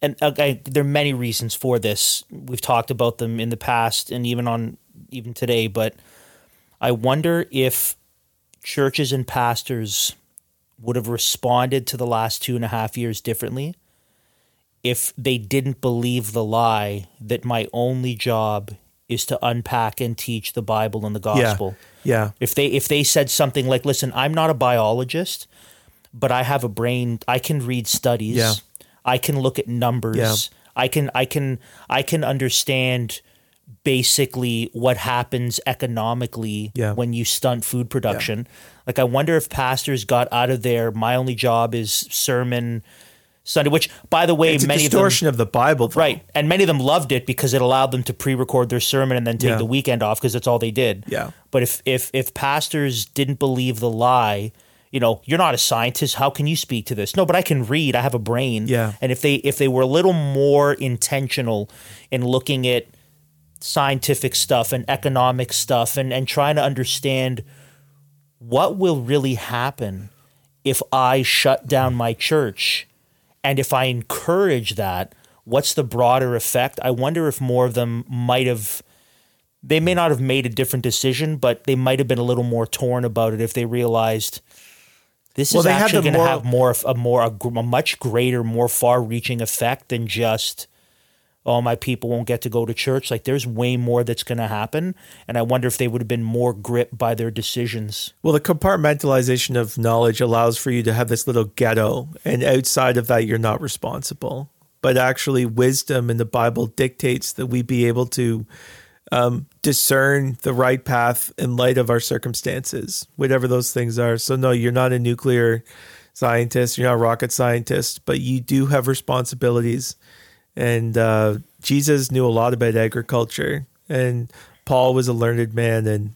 and uh, I, there are many reasons for this. We've talked about them in the past and even on even today, but I wonder if churches and pastors would have responded to the last two and a half years differently if they didn't believe the lie that my only job is to unpack and teach the Bible and the gospel.
Yeah.
If they if they said something like, "Listen, I'm not a biologist, but I have a brain. I can read studies.
Yeah.
I can look at numbers.
Yeah.
I can I can I can understand basically what happens economically
Yeah.
when you stunt food production. Like I wonder if pastors got out of there. My only job is sermon Sunday, which by the way,
It's
many of them
distortion of, the Bible. though.
Right. And many of them loved it because it allowed them to pre-record their sermon and then take
Yeah.
the weekend off because that's all they did.
Yeah.
But if if if pastors didn't believe the lie, you know, you're not a scientist, how can you speak to this? No, but I can read, I have a brain.
Yeah.
And if they if they were a little more intentional in looking at scientific stuff and economic stuff and, and trying to understand what will really happen if I shut down my church and if I encourage that, what's the broader effect? I wonder if more of them might have they may not have made a different decision, but they might have been a little more torn about it if they realized this
Well,
is actually going to have more a more a, a much greater, more far-reaching effect than just oh my people won't get to go to church. Like there's way more that's going to happen, and I wonder if they would have been more gripped by their decisions.
Well, the compartmentalization of knowledge allows for you to have this little ghetto, and outside of that, you're not responsible. But actually, wisdom in the Bible dictates that we be able to um, discern the right path in light of our circumstances, whatever those things are. So, no, you're not a nuclear scientist, you're not a rocket scientist, but you do have responsibilities. And uh, Jesus knew a lot about agriculture, and Paul was a learned man. And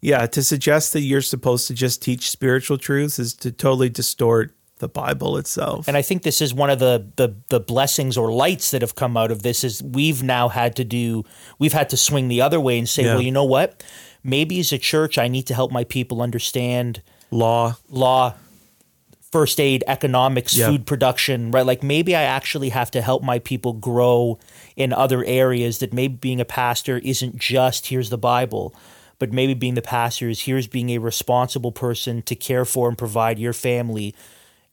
yeah, to suggest that you're supposed to just teach spiritual truths is to totally distort the Bible itself.
And I think this is one of the, the the blessings or lights that have come out of this is we've now had to do we've had to swing the other way and say,
Yeah.
well, you know what? Maybe as a church I need to help my people understand
Law,
law first aid, economics,
Yeah.
food production, right? Like maybe I actually have to help my people grow in other areas that maybe being a pastor isn't just here's the Bible, but maybe being the pastor is here's being a responsible person to care for and provide your family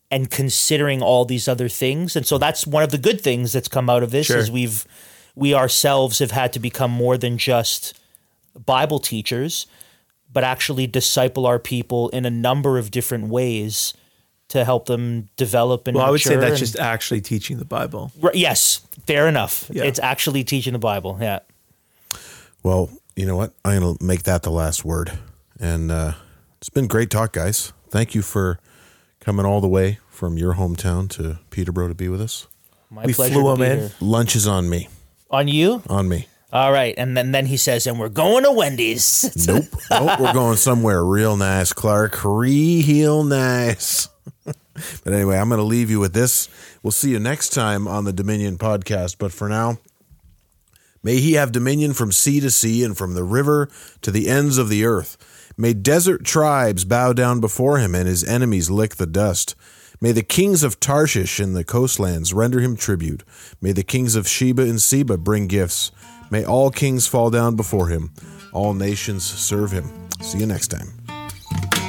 and considering all these other things. And so that's one of the good things that's come out of this
Sure.
is we've we ourselves have had to become more than just Bible teachers, but actually disciple our people in a number of different ways to help them develop and
Well, I would say that's
and-
just actually teaching the Bible.
Right, yes, fair enough.
Yeah.
It's actually teaching the Bible. Yeah.
Well, you know what? I'm going to make that the last word. And uh, it's been great talk, guys. Thank you for coming all the way from your hometown to Peterborough to be with us.
My
We
pleasure
flew
to
him
be
in.
here.
Lunch is on me.
On you?
On me.
All right. And then, then he says, and we're going to Wendy's.
Nope. nope. We're going somewhere real nice, Clark. Real nice. but anyway, I'm going to leave you with this. We'll see you next time on the Dominion podcast. But for now, may he have dominion from sea to sea and from the river to the ends of the earth. May desert tribes bow down before him and his enemies lick the dust. May the kings of Tarshish and the coastlands render him tribute. May the kings of Sheba and Seba bring gifts. May all kings fall down before him. All nations serve him. See you next time.